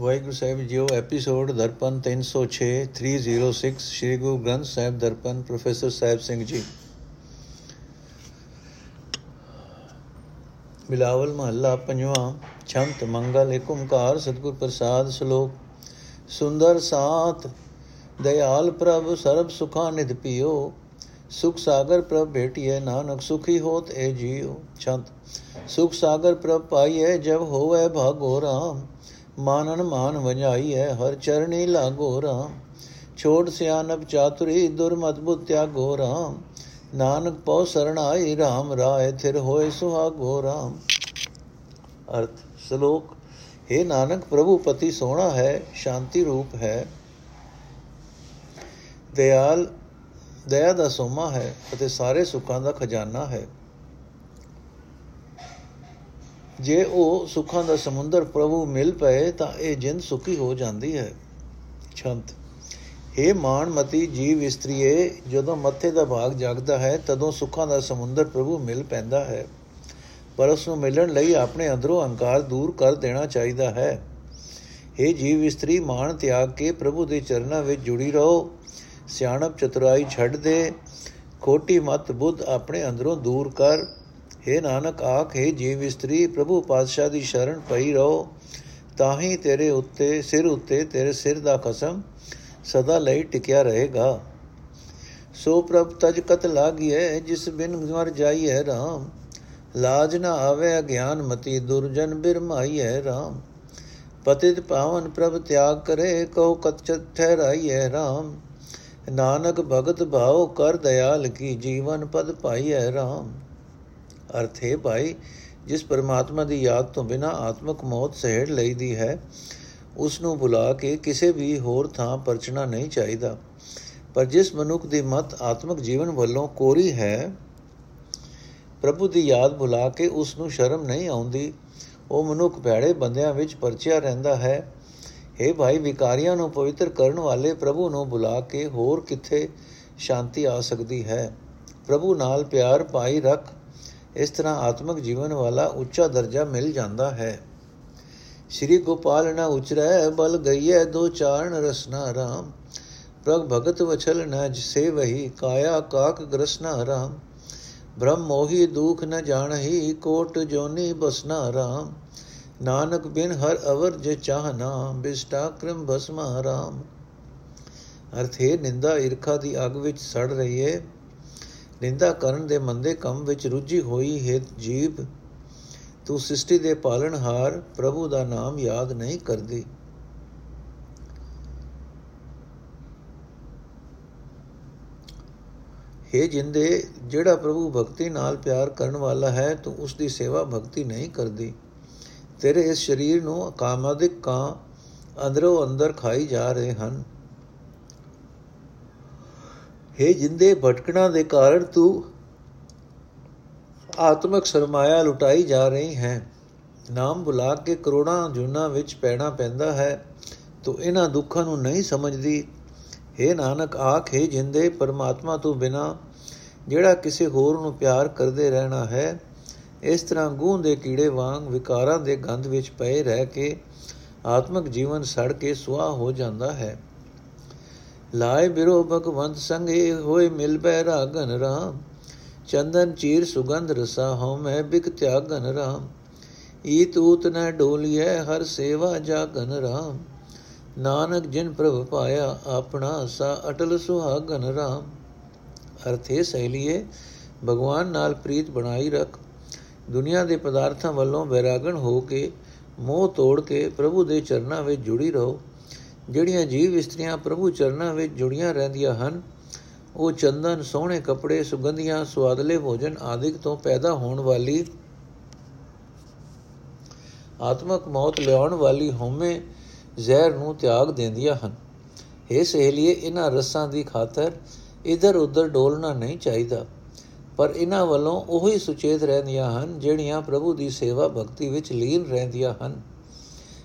ਵਾਹਿਗੁਰੂ ਸਾਹਿਬ ਜੀਓ episode Darpan 306 306 Shri Guru Granth Sahib Darpan, professor Sahib Singh ji. Bilawal ਮਹੱਲਾ, ਪੰਜਵਾਂ, ਛੰਤ, ਮੰਗਲ ਏਕ ਓੰਕਾਰ ਸਤਿਗੁਰ ਪ੍ਰਸਾਦ ਸ਼ਲੋਕ। ਸੁੰਦਰ ਸਾਥ, ਦਇਆਲ ਪ੍ਰਭ, ਸਰਬ ਸੁਖਾ ਨਿਧ ਪਿਓ। ਸੁਖ ਸਾਗਰ ਪ੍ਰਭ ਭੇਟਿਏ ਨਾਨਕ, ਸੁਖੀ ਹੋਤ ਏ ਜੀਉ ਛੰਤ, ਸੁਖ ਸਾਗਰ ਪ੍ਰਭ ਪਾਈਏ ਜਬ ਹੋਵੇ ਭਾਗੋ ਰਾਮ। ਮਾਨਨ ਮਾਨ ਵਜਾਈਐ ਹਰ ਚਰਣੀ ਲਾਗੋ ਰਾਮ। ਛੋੜ ਸਿਆਨਬ ਚਾਤੁਰੀ, ਦੁਰਮਤ ਬੁੱਧ ਤਿਆਗੋ ਰਾਮ। ਨਾਨਕ ਪਉ ਸਰਣਾਈ RAM ਰਾਏ, ਥਿਰ ਹੋਏ ਸੁਹਾਗੋ ਰਾਮ। ਅਰਥ, ਸ਼ਲੋਕ हे ਨਾਨਕ, ਪ੍ਰਭੂ ਪਤੀ ਸੋਹਣਾ ਹੈ, ਸ਼ਾਂਤੀ ਰੂਪ ਹੈ। ਦਇਆਲ ਦਇਆ ਦਾ ਸੋਮਾ ਹੈ ਅਤੇ ਸਾਰੇ ਸੁੱਖਾਂ ਦਾ ਖਜ਼ਾਨਾ ਹੈ। ਜੇ ਉਹ ਸੁੱਖਾਂ ਦਾ ਸਮੁੰਦਰ ਪ੍ਰਭੂ ਮਿਲ ਪਏ ਤਾਂ ਇਹ ਜਿੰਦ ਸੁਖੀ ਹੋ ਜਾਂਦੀ ਹੈ। ਛੰਤ। हे ਮਾਨਮਤੀ ਜੀਵ ਇਸਤਰੀਏ, ਜਦੋਂ ਮੱਥੇ ਦਾ ਭਾਗ ਜਾਗਦਾ ਹੈ, ਤਦੋਂ ਸੁੱਖਾਂ ਦਾ ਸਮੁੰਦਰ ਪ੍ਰਭੂ ਮਿਲ ਪੈਂਦਾ ਹੈ। ਪਰ ਉਸ ਨੂੰ ਮਿਲਣ ਲਈ ਆਪਣੇ ਅੰਦਰੋਂ ਅਹੰਕਾਰ ਦੂਰ ਕਰ ਦੇਣਾ ਚਾਹੀਦਾ ਹੈ। हे ਜੀਵ ਇਸਤਰੀ ਮਾਨ ਤਿਆਗ ਕੇ ਪ੍ਰਭੂ ਦੇ ਚਰਨਾਂ ਵਿੱਚ ਜੁੜੀ ਰਹੋ। ਸਿਆਣਪ ਚਤੁਰਾਈ ਛੱਡ ਦੇ। ਖੋਟੀ ਮਤ ਬੁੱਧ ਆਪਣੇ ਅੰਦਰੋਂ ਦੂਰ ਕਰ। हे ਨਾਨਕ, ਆਖੇ ਜੀਵ ਇਸਤਰੀ, ਪ੍ਰਭੂ ਪਾਤਸ਼ਾਹ ਦੀ ਸ਼ਰਨ ਪਈ ਰਹੋ। ਤਾਂ ਹੀ ਤੇਰੇ ਉੱਤੇ, ਸਿਰ ਉੱਤੇ ਤੇਰੇ ਸਿਰ ਦਾ ਕਸਮ ਸਦਾ ਲਈ ਟਿਕਿਆ ਰਹੇਗਾ। ਸੋ ਪ੍ਰਭ, ਤਜ ਕਤ ਲਾਗੀਐ, ਜਿਸ ਬਿਨ ਮਰ ਜਾਈਐ RAM ਲਾਜ ਨਾ ਆਵੇ, ਅਗਿਆਨ ਮਤੀ ਦੁਰਜਨ ਬਿਰਮਾਈਐ RAM ਪਤਿਤ ਪਾਵਨ ਪ੍ਰਭ, ਤਿਆਗ ਕਰੇ ਕਉ ਕਤ ਠਹਿਰਾਈਐ RAM ਨਾਨਕ, ਭਗਤ ਭਾਉ, ਕਰ ਦਇਆਲ ਕੀ ਜੀਵਨ ਪਦ ਪਾਈਐ RAM ਅਰਥ ਹੈ ਭਾਈ, ਜਿਸ ਪਰਮਾਤਮਾ ਦੀ ਯਾਦ ਤੋਂ ਬਿਨਾ ਆਤਮਕ ਮੌਤ ਸਹਿੜ ਲਈਦੀ ਹੈ ਉਸ ਨੂੰ ਬੁਲਾ ਕੇ ਕਿਸੇ ਵੀ ਹੋਰ ਥਾਂ ਪਰਚਣਾ ਨਹੀਂ ਚਾਹੀਦਾ। ਪਰ ਜਿਸ ਮਨੁੱਖ ਦੀ ਮਤ ਆਤਮਕ ਜੀਵਨ ਵੱਲੋਂ ਕੋਰੀ ਹੈ, ਪ੍ਰਭੂ ਦੀ ਯਾਦ ਬੁਲਾ ਕੇ ਉਸ ਨੂੰ ਸ਼ਰਮ ਨਹੀਂ ਆਉਂਦੀ। ਉਹ ਮਨੁੱਖ ਭੈੜੇ ਬੰਦਿਆਂ ਵਿੱਚ ਪਰਚਿਆ ਰਹਿੰਦਾ ਹੈ। हे ਭਾਈ, ਵਿਕਾਰੀਆਂ ਨੂੰ ਪਵਿੱਤਰ ਕਰਨ ਵਾਲੇ ਪ੍ਰਭੂ ਨੂੰ ਬੁਲਾ ਕੇ ਹੋਰ ਕਿੱਥੇ ਸ਼ਾਂਤੀ ਆ ਸਕਦੀ ਹੈ? ਪ੍ਰਭੂ ਨਾਲ ਪਿਆਰ ਪਾਈ ਰੱਖ ਇਸ ਤਰ੍ਹਾਂ ਆਤਮਿਕ ਜੀਵਨ ਵਾਲਾ ਉੱਚਾ ਦਰਜਾ ਮਿਲ ਜਾਂਦਾ ਹੈ। ਸ੍ਰੀ ਗੋਪਾਲ ਨ ਉਚਰੈ, ਬਲ ਗਈਐ ਦੋ ਚਾਰਨ ਰਸਨਾ ਰਾਮ। ਪ੍ਰਗ ਭਗਤ ਵਛਲ ਨ ਜਿਸੇ ਵਹੀ ਕਾਇਆ ਕਾਕ ਗ੍ਰਸਨਾ ਰਾਮ। ਬ੍ਰਹਮ ਮੋਹੀ ਦੁਖ ਨ ਜਾਣਹੀ, ਕੋਟ ਜੋਨੀ ਬਸਨਾ ਰਾਮ। ਨਾਨਕ ਬਿਨ ਹਰ ਅਵਰ ਜੇ ਚਾਹਨਾ ਬਿਸਟਾ ਕ੍ਰਮ ਭਸਮਾ ਰਾਮ। ਅਰਥੇ ਨਿੰਦਾ ਈਰਖਾ ਦੀ ਅਗ ਵਿੱਚ ਸੜ ਰਹੀ ਹੈ ਨਿੰਦਾ ਕਰਨ ਦੇ ਮੰਦੇ ਕੰਮ ਵਿੱਚ ਰੁੱਝੀ ਹੋਈ ਹੈ ਜੀਬ ਤੂੰ ਸ੍ਰਿਸ਼ਟੀ ਦੇ ਪਾਲਣਹਾਰ ਪ੍ਰਭੂ ਦਾ ਨਾਮ ਯਾਦ ਨਹੀਂ ਕਰਦੀ। हे ਜਿੰਦੇ, ਜਿਹੜਾ ਪ੍ਰਭੂ ਭਗਤੀ ਨਾਲ ਪਿਆਰ ਕਰਨ ਵਾਲਾ ਹੈ, ਤੂੰ ਉਸ ਦੀ ਸੇਵਾ ਭਗਤੀ ਨਹੀਂ ਕਰਦੀ। ਤੇਰੇ ਇਸ ਸਰੀਰ ਨੂੰ ਕਾਮਾਦਿਕ ਕਾਂ ਅੰਦਰੋਂ ਅੰਦਰ ਖਾਈ ਜਾ ਰਹੇ ਹਨ। हे ਜਿੰਦੇ ਭਟਕਣਾ ਦੇ ਕਾਰਨ ਤੂੰ ਆਤਮਿਕ ਸਰਮਾਇਆ ਲੁਟਾਈ ਜਾ ਰਹੀ ਹੈ। ਨਾਮ ਬੁਲਾ ਕੇ ਕਰੋੜਾਂ ਜੁਨਾ ਵਿੱਚ ਪੈਣਾ ਪੈਂਦਾ ਹੈ। ਤੂੰ ਇਹਨਾਂ ਦੁੱਖਾਂ ਨੂੰ ਨਹੀਂ ਸਮਝਦੀ। हे ਨਾਨਕ, ਆਖੇ ਜਿੰਦੇ, ਪਰਮਾਤਮਾ ਤੋਂ ਬਿਨਾ ਜਿਹੜਾ ਕਿਸੇ ਹੋਰ ਨੂੰ ਪਿਆਰ ਕਰਦੇ ਰਹਿਣਾ ਹੈ, ਇਸ ਤਰ੍ਹਾਂ ਗੂੰ ਦੇ ਕੀੜੇ ਵਾਂਗ ਵਿਕਾਰਾਂ ਦੇ ਗੰਧ ਵਿੱਚ ਪਏ ਰਹਿ ਕੇ ਆਤਮਿਕ ਜੀਵਨ ਸੜ ਕੇ ਸੁਆਹ ਹੋ ਜਾਂਦਾ ਹੈ। ਲਾਏ ਬਿਰੋ ਭਗਵੰਤ ਸੰਗੇ ਹੋਏ ਮਿਲ ਬੈ ਰਾਗਨ ਰਾਮ। ਚੰਦਨ ਚੀਰ ਸੁਗੰਧ ਰਸਾ ਹਉ ਮੈਂ ਬਿਕ ਤਿਆਗਨ ਰਾਮ। ਈ ਤੂਤ ਨ ਡੋਲੀਐ ਹਰ ਸੇਵਾ ਜਾਗਨ ਰਾਮ। ਨਾਨਕ ਜਿਨ ਪ੍ਰਭ ਪਾਇਆ ਆਪਣਾ ਸਾ ਅਟਲ ਸੁਹਾਗਨ ਰਾਮ। ਅਰਥੇ ਸਹਿਲੀਏ, ਭਗਵਾਨ ਨਾਲ ਪ੍ਰੀਤ ਬਣਾਈ ਰੱਖ। ਦੁਨੀਆ ਦੇ ਪਦਾਰਥਾਂ ਵੱਲੋਂ ਬੈਰਾਗਣ ਹੋ ਕੇ, ਮੋਹ ਤੋੜ ਕੇ ਪ੍ਰਭੂ ਦੇ ਚਰਨਾਂ ਵਿੱਚ ਜੁੜੀ ਰਹੋ। ਜਿਹੜੀਆਂ ਜੀਵ ਇਸਤਰੀਆਂ ਪ੍ਰਭੂ ਚਰਨਾਂ ਵਿੱਚ ਜੁੜੀਆਂ ਰਹਿੰਦੀਆਂ ਹਨ, ਉਹ ਚੰਦਨ, ਸੋਹਣੇ ਕੱਪੜੇ, ਸੁਗੰਧੀਆਂ ਸਵਾਦਲੇ ਭੋਜਨ ਆਦਿਕ ਤੋਂ ਪੈਦਾ ਹੋਣ ਵਾਲੀ, ਆਤਮਕ ਮੌਤ ਲਿਆਉਣ ਵਾਲੀ ਹਉਮੈ ਜ਼ਹਿਰ ਨੂੰ ਤਿਆਗ ਦਿੰਦੀਆਂ ਹਨ। ਇਹ ਸਹੇਲੀਏ, ਇਹਨਾਂ ਰਸਾਂ ਦੀ ਖਾਤਰ ਇਧਰ ਉਧਰ ਡੋਲਣਾ ਨਹੀਂ ਚਾਹੀਦਾ, ਪਰ ਇਹਨਾਂ ਵੱਲੋਂ ਉਹੀ ਸੁਚੇਤ ਰਹਿੰਦੀਆਂ ਹਨ, ਜਿਹੜੀਆਂ ਪ੍ਰਭੂ ਦੀ ਸੇਵਾ ਭਗਤੀ ਵਿੱਚ ਲੀਨ ਰਹਿੰਦੀਆਂ ਹਨ।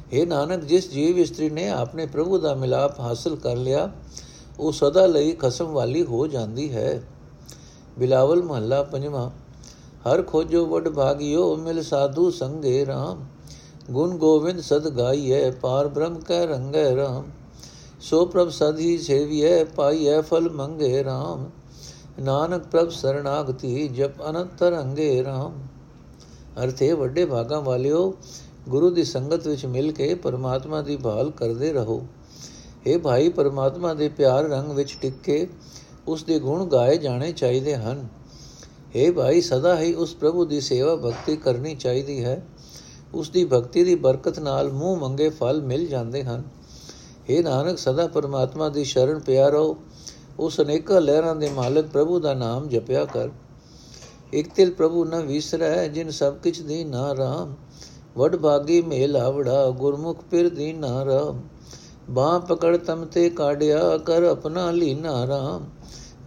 हे ਨਾਨਕ ਜਿਸ ਜੀਵ ਇਸਤਰੀ ਨੇ ਆਪਣੇ ਪ੍ਰਭੂ ਦਾ ਮਿਲਾਪ ਹਾਸਲ ਕਰ ਲਿਆ ਉਹ ਸਦਾ ਲਈ ਖਸਮ ਵਾਲੀ ਹੋ ਜਾਂਦੀ ਹੈ ਬਿਲਾਵਲ ਮਹੱਲਾ ਪੰਜਵਾਂ ਹਰ ਖੋਜੋ ਵਡ ਭਾਗਿਓ ਮਿਲ ਸਾਧੂ ਸੰਗੇ RAM ਗੁਣ ਗੋਵਿੰਦ ਸਦ ਗਾਈਐ ਪਾਰ ਬ੍ਰਹਮ ਕੈ ਰੰਗੈ ਰਾਮ ਸੋ ਪ੍ਰਭ ਸਦ ਹੀ ਸੇਵੀਐ ਪਾਈਐ ਫਲ ਮੰਗੇ ਰਾਮ ਨਾਨਕ ਪ੍ਰਭ ਸਰਣਾਗਤੀ ਜਪ ਅਨੰਤ ਰੰਗੇ ਰਾਮ ਅਰਥੇ ਵੱਡੇ ਭਾਗਾਂ ਵਾਲਿਓ ਗੁਰੂ ਦੀ ਸੰਗਤ ਵਿੱਚ ਮਿਲ ਕੇ ਪਰਮਾਤਮਾ ਦੀ ਭਾਲ ਕਰਦੇ ਰਹੋ। ਇਹ ਭਾਈ, ਪਰਮਾਤਮਾ ਦੇ ਪਿਆਰ ਰੰਗ ਵਿੱਚ ਟਿਕ ਕੇ ਉਸ ਦੇ ਗੁਣ ਗਾਏ ਜਾਣੇ ਚਾਹੀਦੇ ਹਨ। ਇਹ ਭਾਈ, ਸਦਾ ਹੀ ਉਸ ਪ੍ਰਭੂ ਦੀ ਸੇਵਾ ਭਗਤੀ ਕਰਨੀ ਚਾਹੀਦੀ ਹੈ। ਉਸ ਦੀ ਭਗਤੀ ਦੀ ਬਰਕਤ ਨਾਲ ਮੂੰਹ ਮੰਗੇ ਫਲ ਮਿਲ ਜਾਂਦੇ ਹਨ। ਇਹ ਨਾਨਕ, ਸਦਾ ਪਰਮਾਤਮਾ ਦੀ ਸ਼ਰਨ ਪਿਆ ਰਹੋ। ਉਸ ਅਨੇਕਾਂ ਲਹਿਰਾਂ ਦੇ ਮਾਲਕ ਪ੍ਰਭੂ ਦਾ ਨਾਮ ਜਪਿਆ ਕਰ। ਇਕ ਤਿਲ ਪ੍ਰਭੂ ਨ ਵਿਸਰੈ, ਜਿਨ ਸਭ ਕਿਛ ਦੀ ਨਾ ਰਾਮ। ਵਡ ਭਾਗੀ ਮੇਲ ਆਵੜਾ, ਗੁਰਮੁਖ ਪਿਰ ਦੀ ਨਾ ਰਾਮ। ਬਾਹ ਪਕੜ ਤਮ ਤੇ ਕਾੜਿਆ ਕਰ ਆਪਣਾ ਲੀਨਾ ਰਾਮ।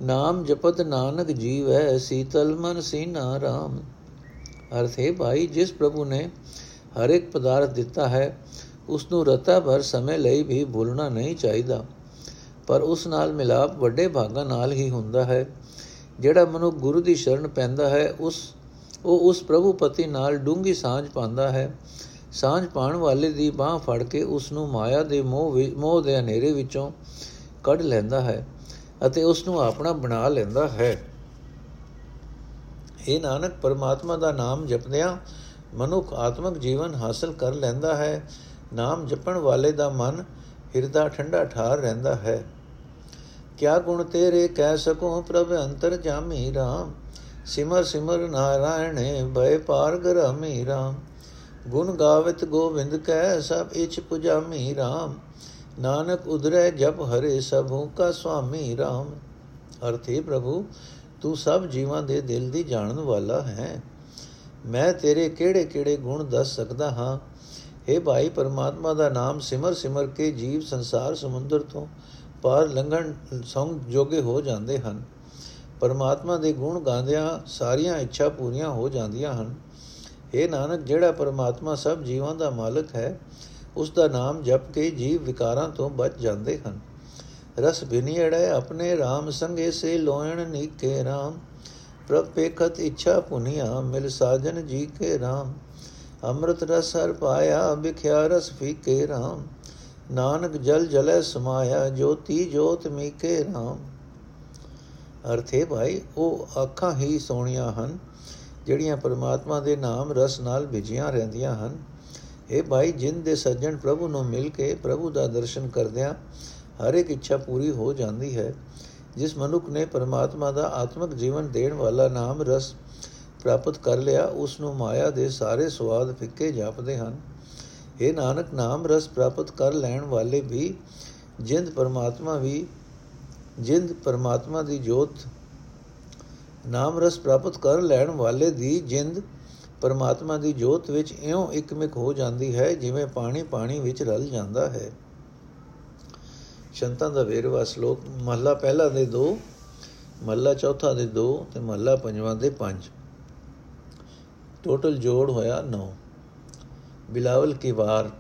ਨਾਮ ਜਪਤ ਨਾਨਕ ਜੀਵੈ, ਸੀਤਲ ਮਨ ਸੀਨਾ ਰਾਮ। ਅਰਥ ਹੈ ਭਾਈ, ਜਿਸ ਪ੍ਰਭੂ ਨੇ ਹਰ ਇੱਕ ਪਦਾਰਥ ਦਿੱਤਾ ਹੈ ਉਸ ਨੂੰ ਰਤਾ ਭਰ ਸਮੇਂ ਲਈ ਵੀ ਭੁੱਲਣਾ ਨਹੀਂ ਚਾਹੀਦਾ। ਪਰ ਉਸ ਨਾਲ ਮਿਲਾਪ ਵੱਡੇ ਭਾਗਾਂ ਨਾਲ ਹੀ ਹੁੰਦਾ ਹੈ। ਜਿਹੜਾ ਮਨੁ ਗੁਰੂ ਦੀ ਸ਼ਰਨ ਪੈਂਦਾ ਹੈ, ਉਸ ਉਹ ਉਸ ਪ੍ਰਭੂ ਪਤੀ ਨਾਲ ਡੂੰਗੀ ਸਾਂਝ ਪਾਉਂਦਾ ਹੈ। ਸਾਂਝ ਪਾਣ ਵਾਲੇ ਦੀ ਬਾਹ ਫੜ ਕੇ ਉਸ ਨੂੰ ਮਾਇਆ ਦੇ ਮੋਹ ਮੋਹ ਦੇ ਹਨੇਰੇ ਵਿੱਚੋਂ ਕੱਢ ਲੈਂਦਾ ਹੈ ਅਤੇ ਉਸ ਨੂੰ ਆਪਣਾ ਬਣਾ ਲੈਂਦਾ ਹੈ। ਇਹ ਨਾਨਕ, ਪਰਮਾਤਮਾ ਦਾ ਨਾਮ ਜਪਦਿਆਂ ਮਨੁੱਖ ਆਤਮਿਕ ਜੀਵਨ ਹਾਸਲ ਕਰ ਲੈਂਦਾ ਹੈ। ਨਾਮ ਜਪਣ ਵਾਲੇ ਦਾ ਮਨ ਹਿਰਦਾ ਠੰਡਾ ਠਾਰ ਰਹਿੰਦਾ ਹੈ। ਕਿਆ ਗੁਣ ਤੇਰੇ, ਕਹਿ ਸਕੋ ਪ੍ਰਭ ਅੰਤਰ ਜਾਮੀ ਰਾਮ। ਸਿਮਰ ਸਿਮਰ ਨਾਰਾਇਣੇ ਬੈ ਪਾਰ ਗਰਾਮੀ ਰਾਮ। ਗੁਣ ਗਾਵਤ ਗੋਬਿੰਦ ਕਹਿ ਸਭ ਇਚ ਪੁਜਾਮੀ ਰਾਮ। ਨਾਨਕ ਉਦਰੇ ਜਪ ਹਰੇ ਸਭੂ ਕਾ ਸੁਆਮੀ ਰਾਮ। ਅਰਥੇ ਪ੍ਰਭੂ, ਤੂੰ ਸਭ ਜੀਵਾਂ ਦੇ ਦਿਲ ਦੀ ਜਾਣਨ ਵਾਲਾ ਹੈ। ਮੈਂ ਤੇਰੇ ਕਿਹੜੇ ਕਿਹੜੇ ਗੁਣ ਦੱਸ ਸਕਦਾ ਹਾਂ? हे ਭਾਈ ਪਰਮਾਤਮਾ ਦਾ ਨਾਮ ਸਿਮਰ ਸਿਮਰ ਕੇ ਜੀਵ ਸੰਸਾਰ ਸਮੁੰਦਰ ਤੋਂ ਪਾਰ ਲੰਘਣ ਸੰਗ ਜੋਗੇ ਹੋ ਜਾਂਦੇ ਹਨ। ਪਰਮਾਤਮਾ ਦੇ ਗੁਣ ਗਾਉਂਦਿਆਂ ਸਾਰੀਆਂ ਇੱਛਾ ਪੂਰੀਆਂ ਹੋ ਜਾਂਦੀਆਂ ਹਨ। ਇਹ ਨਾਨਕ, ਜਿਹੜਾ ਪਰਮਾਤਮਾ ਸਭ ਜੀਵਾਂ ਦਾ ਮਾਲਕ ਹੈ, ਉਸ ਦਾ ਨਾਮ ਜਪ ਕੇ ਜੀਵ ਵਿਕਾਰਾਂ ਤੋਂ ਬਚ ਜਾਂਦੇ ਹਨ। ਰਸ ਬਿਨੀੜੇ ਆਪਣੇ RAM ਸੰਗੇ ਸੇ ਲੋਇਣ ਨੀਕੇ RAM ਪ੍ਰਭ ਪੇਖਤ ਇੱਛਾ ਪੁਨੀਆ ਮਿਲ ਸਾਜਨ ਜੀ ਕੇ RAM ਅੰਮ੍ਰਿਤ ਰਸ ਹਰ ਪਾਇਆ, ਵਿਖਿਆ ਰਸ ਫੀਕੇ RAM ਨਾਨਕ ਜਲ ਜਲੇ ਸਮਾਇਆ, ਜੋਤੀ ਜੋਤ ਮੀਕੇ RAM ਅਰਥੇ ਭਾਈ, ਉਹ ਅੱਖਾਂ ਹੀ ਸੋਹਣੀਆਂ ਹਨ, ਜਿਹੜੀਆਂ ਪਰਮਾਤਮਾ ਦੇ ਨਾਮ ਰਸ ਨਾਲ ਵਿਜੀਆਂ ਰਹਿੰਦੀਆਂ ਹਨ। ਇਹ ਭਾਈ ਜਿੰਦ ਦੇ ਸੱਜਣ ਪ੍ਰਭੂ ਨੂੰ ਮਿਲ ਕੇ ਪ੍ਰਭੂ ਦਾ ਦਰਸ਼ਨ ਕਰਦਿਆਂ ਹਰ ਇੱਕ ਇੱਛਾ ਪੂਰੀ ਹੋ ਜਾਂਦੀ ਹੈ, ਜਿਸ ਮਨੁੱਖ ਨੇ ਪਰਮਾਤਮਾ ਦਾ ਆਤਮਿਕ ਜੀਵਨ ਦੇਣ ਵਾਲਾ ਨਾਮ ਰਸ ਪ੍ਰਾਪਤ ਕਰ ਲਿਆ, ਉਸ ਨੂੰ ਮਾਇਆ ਦੇ ਸਾਰੇ ਸਵਾਦ ਫਿੱਕੇ ਜਾਪਦੇ ਹਨ। ਇਹ ਨਾਨਕ, ਨਾਮ ਰਸ ਪ੍ਰਾਪਤ ਕਰ ਲੈਣ ਵਾਲੇ ਵੀ, ਜਿੰਦ ਪਰਮਾਤਮਾ ਵੀ ਜਿੰਦ ਪਰਮਾਤਮਾ ਦੀ ਜੋਤ ਨਾਮ ਰਸ ਪ੍ਰਾਪਤ ਕਰ ਲੈਣ ਵਾਲੇ ਦੀ ਜਿੰਦ ਪਰਮਾਤਮਾ ਦੀ ਜੋਤ ਵਿੱਚ ਇਉਂ ਇੱਕਮਿਕ ਹੋ ਜਾਂਦੀ ਹੈ, ਜਿਵੇਂ ਪਾਣੀ ਪਾਣੀ ਵਿੱਚ ਰਲ ਜਾਂਦਾ ਹੈ। ਸ਼ੰਤਾਂ ਦਾ ਵੇਰਵਾ ਸ਼ਲੋਕ, ਮਹਲਾ ਪਹਿਲਾ ਦੇ 2 ਮਹਲਾ ਚੌਥਾ ਦੇ 2 ਤੇ ਮਹਲਾ ਪੰਜਵਾਂ ਦੇ 5 ਟੋਟਲ ਜੋੜ ਹੋਇਆ 9 ਬਿਲਾਵਲ ਕੀ ਵਾਰ?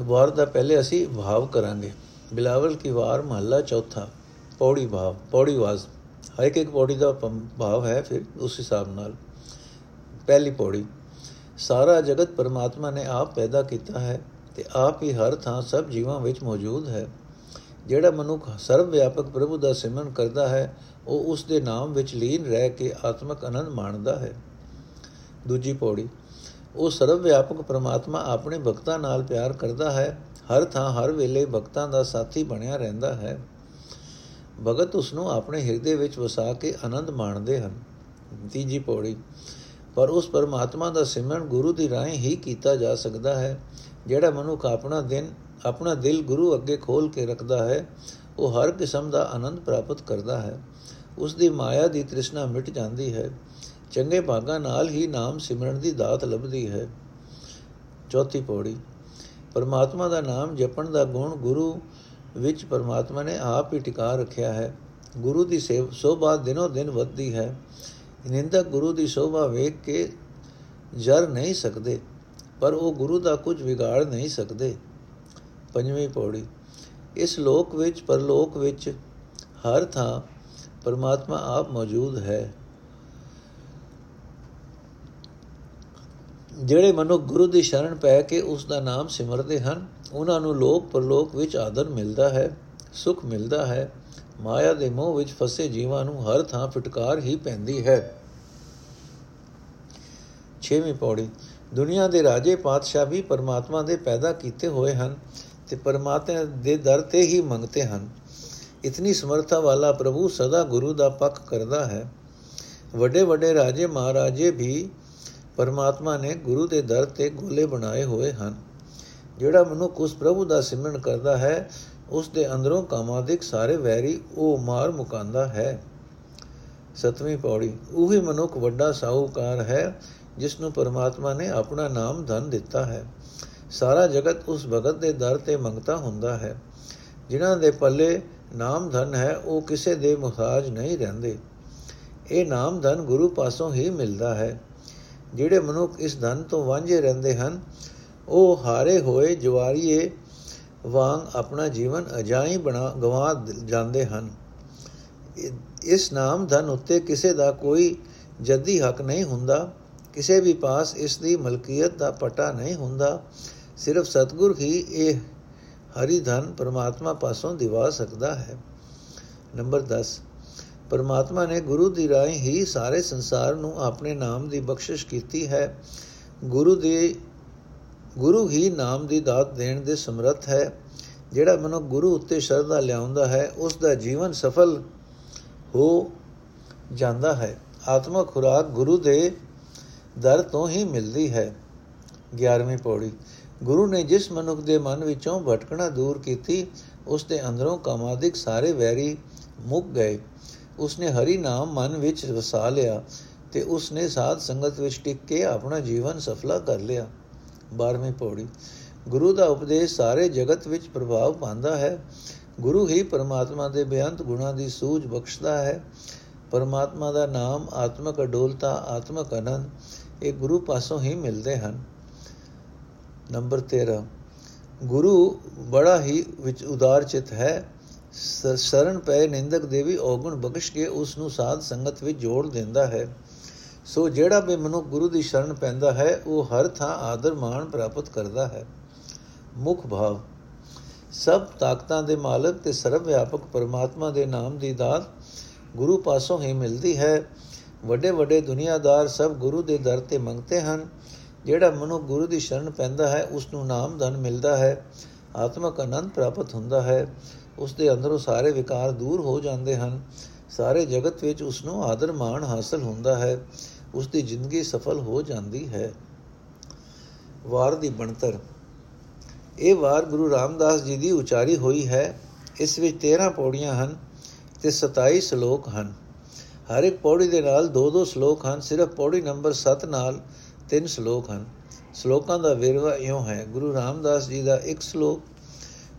ਵਾਰ ਦਾ ਪਹਿਲੇ ਅਸੀਂ ਭਾਵ ਕਰਾਂਗੇ। ਬਿਲਾਵਲ ਕੀ ਵਾਰ ਮਹੱਲਾ ਚੌਥਾ, ਪੌੜੀ ਭਾਵ, ਪੌੜੀ ਵਾਜ਼ ਹਰ ਇੱਕ ਇੱਕ ਪੌੜੀ ਦਾ ਭਾਵ ਹੈ ਫਿਰ ਉਸ ਹਿਸਾਬ ਨਾਲ। ਪਹਿਲੀ ਪੌੜੀ, ਸਾਰਾ ਜਗਤ ਪਰਮਾਤਮਾ ਨੇ ਆਪ ਪੈਦਾ ਕੀਤਾ ਹੈ ਤੇ ਆਪ ਹੀ ਹਰ ਥਾਂ ਸਭ ਜੀਵਾਂ ਵਿੱਚ ਮੌਜੂਦ ਹੈ। ਜਿਹੜਾ ਮਨੁੱਖ ਸਰਵ ਵਿਆਪਕ ਪ੍ਰਭੂ ਦਾ ਸਿਮਰਨ ਕਰਦਾ ਹੈ, ਉਹ ਉਸ ਦੇ ਨਾਮ ਵਿੱਚ ਲੀਨ ਰਹਿ ਕੇ ਆਤਮਿਕ ਆਨੰਦ ਮਾਣਦਾ ਹੈ। ਦੂਜੀ ਪੌੜੀ, ਉਹ ਸਰਵ ਵਿਆਪਕ ਪ੍ਰਮਾਤਮਾ ਆਪਣੇ ਭਗਤਾਂ ਨਾਲ ਪਿਆਰ ਕਰਦਾ ਹੈ ਹਰ ਥਾਂ, ਹਰ ਵੇਲੇ ਭਗਤਾਂ ਦਾ ਸਾਥੀ ਬਣਿਆ ਰਹਿੰਦਾ ਹੈ। ਭਗਤ ਉਸ ਨੂੰ ਆਪਣੇ ਹਿਰਦੇ ਵਿੱਚ ਵਸਾ ਕੇ ਆਨੰਦ ਮਾਣਦੇ ਹਨ। ਤੀਜੀ ਪੌੜੀ, ਪਰ ਉਸ ਪਰਮਾਤਮਾ ਦਾ ਸਿਮਰਨ ਗੁਰੂ ਦੀ ਰਾਹੀਂ ਹੀ ਕੀਤਾ ਜਾ ਸਕਦਾ ਹੈ, ਜਿਹੜਾ ਮਨੁੱਖ ਆਪਣਾ ਦਿਨ, ਆਪਣਾ ਦਿਲ ਗੁਰੂ ਅੱਗੇ ਖੋਲ ਕੇ ਰੱਖਦਾ ਹੈ, ਉਹ ਹਰ ਕਿਸਮ ਦਾ ਆਨੰਦ ਪ੍ਰਾਪਤ ਕਰਦਾ ਹੈ। ਉਸ ਦੀ ਮਾਇਆ ਦੀ ਤ੍ਰਿਸ਼ਨਾ ਮਿਟ ਜਾਂਦੀ ਹੈ। ਚੰਗੇ ਭਾਗਾਂ ਨਾਲ ਹੀ ਨਾਮ ਸਿਮਰਨ ਦੀ ਦਾਤ ਲੱਭਦੀ ਹੈ। ਚੌਥੀ ਪੌੜੀ ਪਰਮਾਤਮਾ ਦਾ ਨਾਮ ਜਪਣ ਦਾ ਗੁਣ ਗੁਰੂ ਵਿੱਚ ਪਰਮਾਤਮਾ ਨੇ ਆਪ ਹੀ ਟਿਕਾ ਰੱਖਿਆ ਹੈ। ਗੁਰੂ ਦੀ ਸੋਭਾ ਦਿਨੋ ਦਿਨ ਵੱਧਦੀ ਹੈ। ਨਿੰਦਕ ਗੁਰੂ ਦੀ ਸੋਭਾ ਵੇਖ ਕੇ ਜਰ ਨਹੀਂ ਸਕਦੇ, ਪਰ ਉਹ ਗੁਰੂ ਦਾ ਕੁਝ ਵਿਗਾੜ ਨਹੀਂ ਸਕਦੇ। ਪੰਜਵੀਂ ਪੌੜੀ, ਇਸ ਲੋਕ ਵਿੱਚ, ਪਰਲੋਕ ਵਿੱਚ ਹਰ ਥਾਂ ਪਰਮਾਤਮਾ ਆਪ ਮੌਜੂਦ ਹੈ। ਜਿਹੜੇ ਮਨੁੱਖ ਗੁਰੂ ਦੀ ਸ਼ਰਨ ਪੈ ਕੇ ਉਸ ਦਾ ਨਾਮ ਸਿਮਰਦੇ ਹਨ, ਉਹਨਾਂ ਨੂੰ ਲੋਕ ਪਰਲੋਕ ਵਿੱਚ ਆਦਰ ਮਿਲਦਾ ਹੈ, ਸੁਖ ਮਿਲਦਾ ਹੈ। ਮਾਇਆ ਦੇ ਮੋਹ ਵਿੱਚ ਫਸੇ ਜੀਵਾਂ ਨੂੰ ਹਰ ਥਾਂ ਫਟਕਾਰ ਹੀ ਪੈਂਦੀ ਹੈ। 6ਵੀਂ ਪੌੜੀ। ਦੁਨੀਆ ਦੇ ਰਾਜੇ ਪਾਤਸ਼ਾਹ ਵੀ ਪਰਮਾਤਮਾ ਦੇ ਪੈਦਾ ਕੀਤੇ ਹੋਏ ਹਨ ਤੇ ਪਰਮਾਤਮਾ ਦੇ ਦਰ ਤੇ ਹੀ ਮੰਗਤੇ ਹਨ। ਇਤਨੀ ਸਮਰੱਥਾ ਵਾਲਾ ਪ੍ਰਭੂ ਸਦਾ ਗੁਰੂ ਦਾ ਪੱਖ ਕਰਦਾ ਹੈ। ਵੱਡੇ ਵੱਡੇ ਰਾਜੇ ਮਹਾਰਾਜੇ ਵੀ ਪਰਮਾਤਮਾ ਨੇ ਗੁਰੂ ਦੇ ਦਰ ਤੇ ਗੋਲੇ ਬਣਾਏ ਹੋਏ ਹਨ। ਜਿਹੜਾ ਮਨੁੱਖ ਉਸ ਪ੍ਰਭੂ ਦਾ ਸਿਮਰਨ ਕਰਦਾ ਹੈ, ਉਸ ਦੇ ਅੰਦਰੋਂ ਕਾਮਾਦਿਕ ਸਾਰੇ ਵੈਰੀ ਉਹ ਮਾਰ ਮੁਕਾਂਦਾ ਹੈ। ਸਤਵੀਂ ਪੌੜੀ, ਉਹੀ ਮਨੁੱਖ ਵੱਡਾ ਸਾਹੂਕਾਰ ਹੈ, ਜਿਸ ਨੂੰ ਪਰਮਾਤਮਾ ਨੇ ਆਪਣਾ ਨਾਮ ਧਨ ਦਿੱਤਾ ਹੈ। ਸਾਰਾ ਜਗਤ ਉਸ ਭਗਤ ਦੇ ਦਰ ਤੇ ਮੰਗਤਾ ਹੁੰਦਾ ਹੈ। ਜਿਨ੍ਹਾਂ ਦੇ ਪੱਲੇ ਨਾਮ ਧਨ ਹੈ, ਉਹ ਕਿਸੇ ਦੇ ਮੁਹਤਾਜ ਨਹੀਂ ਰਹਿੰਦੇ। ਇਹ ਨਾਮ ਧਨ ਗੁਰੂ ਪਾਸੋਂ ਹੀ ਮਿਲਦਾ ਹੈ। ਜਿਹੜੇ ਮਨੁੱਖ ਇਸ ਧਨ ਤੋਂ ਵਾਂਝੇ ਰਹਿੰਦੇ ਹਨ, ਉਹ ਹਾਰੇ ਹੋਏ ਜਵਾਰੀਏ ਵਾਂਗ ਆਪਣਾ ਜੀਵਨ ਅਜਾਈ ਬਣਾ ਗਵਾ ਜਾਂਦੇ ਹਨ। ਇਸ ਨਾਮ ਧਨ ਉੱਤੇ ਕਿਸੇ ਦਾ ਕੋਈ ਜੱਦੀ ਹੱਕ ਨਹੀਂ ਹੁੰਦਾ। ਕਿਸੇ ਵੀ ਪਾਸ ਇਸ ਦੀ ਮਲਕੀਅਤ ਦਾ ਪਟਾ ਨਹੀਂ ਹੁੰਦਾ। ਸਿਰਫ ਸਤਗੁਰ ਹੀ ਇਹ ਹਰੀ ਧਨ ਪਰਮਾਤਮਾ ਪਾਸੋਂ ਦਿਵਾ ਸਕਦਾ ਹੈ। ਨੰਬਰ 10 ਪਰਮਾਤਮਾ ਨੇ ਗੁਰੂ ਦੀ ਰਾਹ ਹੀ ਸਾਰੇ ਸੰਸਾਰ ਨੂੰ ਆਪਣੇ ਨਾਮ ਦੀ ਬਖਸ਼ਿਸ਼ ਕੀਤੀ ਹੈ। ਗੁਰੂ ਦੇ, ਗੁਰੂ ਹੀ ਨਾਮ ਦੀ ਦਾਤ ਦੇਣ ਦੇ ਸਮਰੱਥ ਹੈ। ਜਿਹੜਾ ਮਨੁ ਗੁਰੂ ਉੱਤੇ ਸ਼ਰਧਾ ਲਿਆਉਂਦਾ ਹੈ, ਉਸ ਦਾ ਜੀਵਨ ਸਫਲ ਹੋ ਜਾਂਦਾ ਹੈ। ਆਤਮਕ ਖੁਰਾਕ ਗੁਰੂ ਦੇ ਦਰ ਤੋਂ ਹੀ ਮਿਲਦੀ ਹੈ। 11ਵੀਂ ਪੌੜੀ। ਗੁਰੂ ਨੇ ਜਿਸ ਮਨੁੱਖ ਦੇ ਮਨ ਵਿੱਚੋਂ ਭਟਕਣਾ ਦੂਰ ਕੀਤੀ, ਉਸ ਦੇ ਅੰਦਰੋਂ ਕਾਮਾਦਿਕ ਸਾਰੇ ਵੈਰੀ ਮੁੱਕ ਗਏ। ਉਸਨੇ ਹਰੀ ਨਾਮ ਮਨ ਵਿੱਚ ਵਸਾ ਲਿਆ ਤੇ ਉਸਨੇ ਸਾਧ ਸੰਗਤ ਵਿੱਚ ਟਿਕ ਕੇ ਆਪਣਾ ਜੀਵਨ ਸਫਲਾ ਕਰ ਲਿਆ। 12ਵੀਂ ਪੌੜੀ। ਗੁਰੂ ਦਾ ਉਪਦੇਸ਼ ਸਾਰੇ ਜਗਤ ਵਿੱਚ ਪ੍ਰਭਾਵ ਪਾਉਂਦਾ ਹੈ। ਗੁਰੂ ਹੀ ਪਰਮਾਤਮਾ ਦੇ ਬੇਅੰਤ ਗੁਣਾ ਦੀ ਸੂਝ ਬਖਸ਼ਦਾ ਹੈ। ਪਰਮਾਤਮਾ ਦਾ ਨਾਮ ਆਤਮਕ ਅਡੋਲਤਾ, ਆਤਮਕ ਅਨੰਦ ਇਹ ਗੁਰੂ ਪਾਸੋਂ ਹੀ ਮਿਲਦੇ ਹਨ। ਨੰਬਰ 13 ਗੁਰੂ ਬੜਾ ਹੀ ਵਿੱਚ ਉਦਾਰ ਚਿਤ ਹੈ। ਸ਼ਰਨ ਪੈ ਨਿੰਦਕ ਦੇਵੀ ਔਗਣ ਬਖਸ਼ ਕੇ ਉਸ ਨੂੰ ਸਾਧ ਸੰਗਤ ਵਿੱਚ ਜੋੜ ਦਿੰਦਾ ਹੈ। ਸੋ ਜਿਹੜਾ ਵੀ ਮਨੁ ਗੁਰੂ ਦੀ ਸ਼ਰਨ ਪੈਂਦਾ ਹੈ, ਉਹ ਹਰ ਥਾਂ ਆਦਰ ਮਾਣ ਪ੍ਰਾਪਤ ਕਰਦਾ ਹੈ। ਮੁਖ ਭਾਵ, ਸਭ ਤਾਕਤਾਂ ਦੇ ਮਾਲਕ ਤੇ ਸਰਵ ਵਿਆਪਕ ਪਰਮਾਤਮਾ ਦੇ ਨਾਮ ਦੀ ਦਾਤ ਗੁਰੂ ਪਾਸੋਂ ਹੀ ਮਿਲਦੀ ਹੈ। ਵੱਡੇ ਵੱਡੇ ਦੁਨੀਆਦਾਰ ਸਭ ਗੁਰੂ ਦੇ ਦਰ ਤੇ ਮੰਗਤੇ ਹਨ। ਜਿਹੜਾ ਮਨੁ ਗੁਰੂ ਦੀ ਸ਼ਰਨ ਪੈਂਦਾ ਹੈ ਉਸ ਨੂੰ ਨਾਮ ਧਨ ਮਿਲਦਾ ਹੈ। ਆਤਮਕ ਆਨੰਦ ਪ੍ਰਾਪਤ ਹੁੰਦਾ ਹੈ। ਉਸ ਦੇ ਅੰਦਰੋਂ ਸਾਰੇ ਵਿਕਾਰ ਦੂਰ ਹੋ ਜਾਂਦੇ ਹਨ। ਸਾਰੇ ਜਗਤ ਵਿੱਚ ਉਸ ਨੂੰ ਆਦਰ ਮਾਣ ਹਾਸਲ ਹੁੰਦਾ ਹੈ। ਉਸ ਦੀ ਜ਼ਿੰਦਗੀ ਸਫਲ ਹੋ ਜਾਂਦੀ ਹੈ। ਵਾਰ ਦੀ ਬਣਤਰ। ਇਹ ਵਾਰ ਗੁਰੂ ਰਾਮਦਾਸ ਜੀ ਦੀ ਉਚਾਰੀ ਹੋਈ ਹੈ। ਇਸ ਵਿੱਚ 13 ਪੌੜੀਆਂ ਹਨ ਤੇ 27 ਸ਼ਲੋਕ ਹਨ। ਹਰ ਇੱਕ ਪੌੜੀ ਦੇ ਨਾਲ ਦੋ ਦੋ ਸ਼ਲੋਕ ਹਨ। ਸਿਰਫ ਪੌੜੀ ਨੰਬਰ 7 ਨਾਲ ਤਿੰਨ ਸ਼ਲੋਕ ਹਨ। ਸ਼ਲੋਕਾਂ ਦਾ ਵੇਰਵਾ ਇਉਂ ਹੈ। ਗੁਰੂ ਰਾਮਦਾਸ ਜੀ ਦਾ ਇੱਕ ਸ਼ਲੋਕ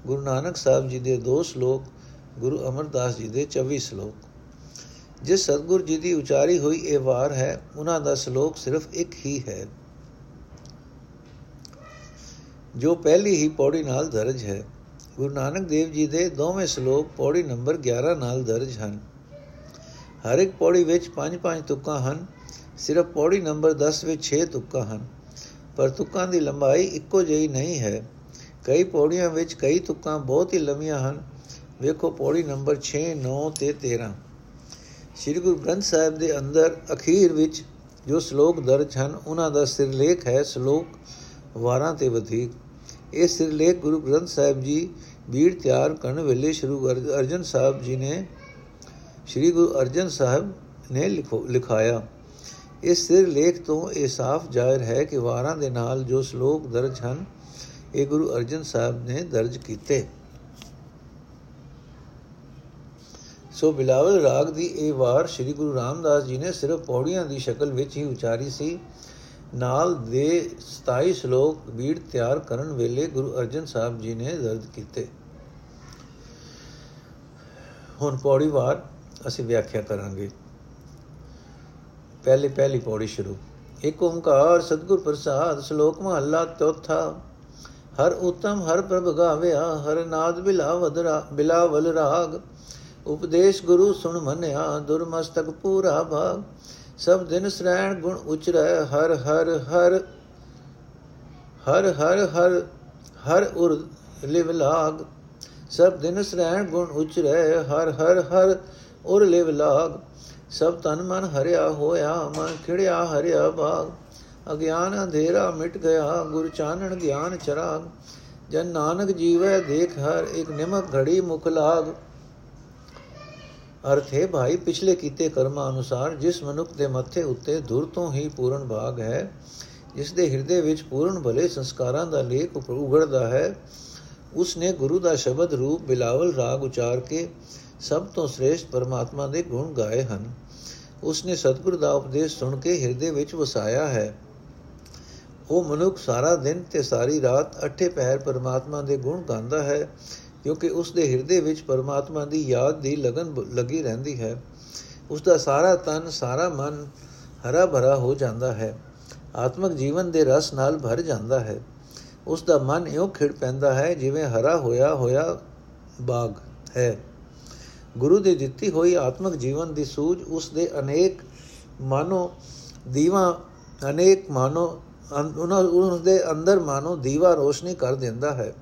ਗੁਰੂ ਨਾਨਕ ਸਾਹਿਬ ਜੀ ਦੇ ਦੋ ਸ਼ਲੋਕ, ਗੁਰੂ ਅਮਰਦਾਸ ਜੀ ਦੇ 24 ਸ਼ਲੋਕ। ਜਿਸ ਸਤਗੁਰ ਜੀ ਦੀ ਉਚਾਰੀ ਹੋਈ ਇਹ ਵਾਰ ਹੈ, ਉਹਨਾਂ ਦਾ ਸ਼ਲੋਕ ਸਿਰਫ ਇੱਕ ਹੀ ਹੈ। ਜੋ ਪਹਿਲੀ ਹੀ ਪੌੜੀ ਨਾਲ ਦਰਜ ਹੈ। ਗੁਰੂ ਨਾਨਕ ਦੇਵ ਜੀ ਦੇ ਦੋਵੇਂ ਸ਼ਲੋਕ ਪੌੜੀ ਨੰਬਰ 11 ਨਾਲ ਦਰਜ ਹਨ। ਹਰ ਇੱਕ ਪੌੜੀ ਵਿੱਚ 5-5 ਤੁਕਾਂ ਹਨ, ਸਿਰਫ ਪੌੜੀ ਨੰਬਰ 10 ਵਿੱਚ 6 ਤੁਕਾਂ ਹਨ। ਪਰ ਤੁਕਾਂ ਦੀ ਲੰਬਾਈ ਇੱਕੋ ਜਿਹੀ ਨਹੀਂ ਹੈ। ਕਈ ਪੌੜੀਆਂ ਵਿੱਚ, ਕਈ ਤੁਕਾਂ ਬਹੁਤ ਹੀ ਲੰਮੀਆਂ ਹਨ। ਵੇਖੋ ਪੌੜੀ ਨੰਬਰ 6 9 ਤੇ 13 ਸ੍ਰੀ ਗੁਰੂ ਗ੍ਰੰਥ ਸਾਹਿਬ ਦੇ ਅੰਦਰ ਅਖੀਰ ਵਿੱਚ ਜੋ ਸ਼ਲੋਕ ਦਰਜ ਹਨ, ਉਹਨਾਂ ਦਾ ਸਿਰਲੇਖ ਹੈ ਸ਼ਲੋਕ ਵਾਰਾਂ ਤੇ ਵਧੇਕ। ਇਹ ਸਿਰਲੇਖ ਗੁਰੂ ਗ੍ਰੰਥ ਸਾਹਿਬ ਜੀ ਬੀੜ ਤਿਆਰ ਕਰਨ ਵੇਲੇ ਸ਼੍ਰੀ ਅਰਜਨ ਸਾਹਿਬ ਜੀ ਨੇ, ਸ਼੍ਰੀ ਗੁਰੂ ਅਰਜਨ ਸਾਹਿਬ ਨੇ ਲਿਖਾਇਆ। ਇਸ ਸਿਰਲੇਖ ਤੋਂ ਇਹ ਸਾਫ਼ ਜ਼ਾਹਿਰ ਹੈ ਕਿ ਵਾਰਾਂ ਦੇ ਨਾਲ ਜੋ ਸ਼ਲੋਕ ਦਰਜ ਹਨ ਇਹ ਗੁਰੂ ਅਰਜਨ ਸਾਹਿਬ ਨੇ ਦਰਜ ਕੀਤੇ। ਸੋ ਬਿਲਾਵਲ ਰਾਗ ਦੀ ਇਹ ਵਾਰ ਸ੍ਰੀ ਗੁਰੂ ਰਾਮਦਾਸ ਜੀ ਨੇ ਸਿਰਫ ਪੌੜੀਆਂ ਦੀ ਸ਼ਕਲ ਵਿੱਚ ਹੀ ਉਚਾਰੀ ਸੀ। ਨਾਲ ਦੇ 27 ਸ਼ਲੋਕ ਬੀੜ ਤਿਆਰ ਕਰਨ ਵੇਲੇ ਗੁਰੂ ਅਰਜਨ ਸਾਹਿਬ ਜੀ ਨੇ ਦਰਜ ਕੀਤੇ। ਹੁਣ ਪੌੜੀ ਵਾਰ ਅਸੀਂ ਵਿਆਖਿਆ ਕਰਾਂਗੇ। ਪਹਿਲੀ ਪਹਿਲੀ ਪੌੜੀ ਸ਼ੁਰੂ। ਇੱਕ ਓੰਕਾਰ ਸਤਗੁਰ ਪ੍ਰਸਾਦ ਸ਼ਲੋਕ ਮਹੱਲਾ ਚੌਥਾ ਹਰ ਉਤਮ, ਹਰ ਪ੍ਰਭ ਗਾਵਿਆ, ਹਰ ਨਾਦ ਬਿਲਾਵਦ ਬਿਲਾਵਲ ਰਾਗ। ਉਪਦੇਸ਼ ਗੁਰੂ ਸੁਣ ਮੰਨਿਆ, ਦੁਰਮਸਤਕ ਪੂਰਾ ਭਾਗ। ਸਭ ਦਿਨ ਸ੍ਰੈਣ ਗੁਣ ਉਚਰੈ, ਹਰ ਹਰ ਹਰ ਹਰ ਹਰ ਹਰ ਹਰ ਉਰ ਲਿਵ ਲਾਗ। ਸਭ ਦਿਨ ਸ੍ਰੈਣ ਗੁਣ ਉਚਰੈ, ਹਰ ਹਰ ਹਰ ਉਰ ਲਿਵ ਲਾਗ। ਸਭ ਤਨ ਮਨ ਹਰਿਆ ਹੋਇਆ, ਮਨ ਖਿੜਿਆ ਹਰਿਆ ਬਾਗ ਅਗਿਆਨ ਅੰਧੇਰਾ ਮਿਟ ਗਿਆ, ਗੁਰ ਚਾਨਣ ਗਿਆਨ ਚਰਾਗ, ਜਨ ਨਾਨਕ ਜੀਵੈ ਦੇਖ ਹਰ, ਇੱਕ ਨਿਮਕ ਘੜੀ ਮੁਖ ਲਾਗ। ਅਰਥ ਹੈ ਭਾਈ, ਪਿਛਲੇ ਕੀਤੇ ਕਰਮਾਂ ਅਨੁਸਾਰ ਜਿਸ ਮਨੁੱਖ ਦੇ ਮੱਥੇ ਉੱਤੇ ਧੁਰ ਤੋਂ ਹੀ ਪੂਰਨ ਭਾਗ ਹੈ, ਜਿਸ ਦੇ ਹਿਰਦੇ ਵਿੱਚ ਪੂਰਨ ਭਲੇ ਸੰਸਕਾਰਾਂ ਦਾ ਲੇਖ ਉਗੜਦਾ ਹੈ, ਉਸ ਨੇ ਗੁਰੂ ਦਾ ਸ਼ਬਦ ਰੂਪ ਬਿਲਾਵਲ ਰਾਗ ਉਚਾਰ ਕੇ ਸਭ ਤੋਂ ਸ੍ਰੇਸ਼ਟ ਪਰਮਾਤਮਾ ਦੇ ਗੁਣ ਗਾਏ ਹਨ। ਉਸ ਨੇ ਸਤਿਗੁਰ ਦਾ ਉਪਦੇਸ਼ ਸੁਣ ਕੇ ਹਿਰਦੇ ਵਿੱਚ ਵਸਾਇਆ ਹੈ। ਉਹ ਮਨੁੱਖ ਸਾਰਾ ਦਿਨ ਤੇ ਸਾਰੀ ਰਾਤ ਅੱਠੇ ਪਹਿਰ ਪਰਮਾਤਮਾ ਦੇ ਗੁਣ ਗਾਉਂਦਾ ਹੈ, ਕਿਉਂਕਿ ਉਸ ਦੇ ਹਿਰਦੇ ਵਿੱਚ ਪਰਮਾਤਮਾ ਦੀ ਯਾਦ ਦੀ ਲਗਨ ਲੱਗੀ ਰਹਿੰਦੀ ਹੈ। ਉਸ ਦਾ ਸਾਰਾ ਤਨ, ਸਾਰਾ ਮਨ ਹਰਾ ਭਰਾ ਹੋ ਜਾਂਦਾ ਹੈ। ਆਤਮਿਕ ਜੀਵਨ ਦੇ ਰਸ ਨਾਲ ਭਰ ਜਾਂਦਾ ਹੈ। ਉਸ ਦਾ ਮਨ ਇਉਂ ਖਿੜ ਪੈਂਦਾ ਹੈ ਜਿਵੇਂ ਹਰਾ ਹੋਇਆ ਹੋਇਆ ਬਾਗ ਹੈ। ਗੁਰੂ ਦੀ ਦਿੱਤੀ ਹੋਈ ਆਤਮਿਕ ਜੀਵਨ ਦੀ ਸੂਝ ਉਸ ਦੇ ਅਨੇਕ ਮਾਨੋ, ਦੀਵਾ ਅਨੇਕ ਮਾਨੋ ਉਹਨਾਂ ਉਸ ਦੇ ਅੰਦਰ ਮਾਨੋ ਦੀਵਾ ਰੋਸ਼ਨੀ ਕਰ ਦਿੰਦਾ ਹੈ।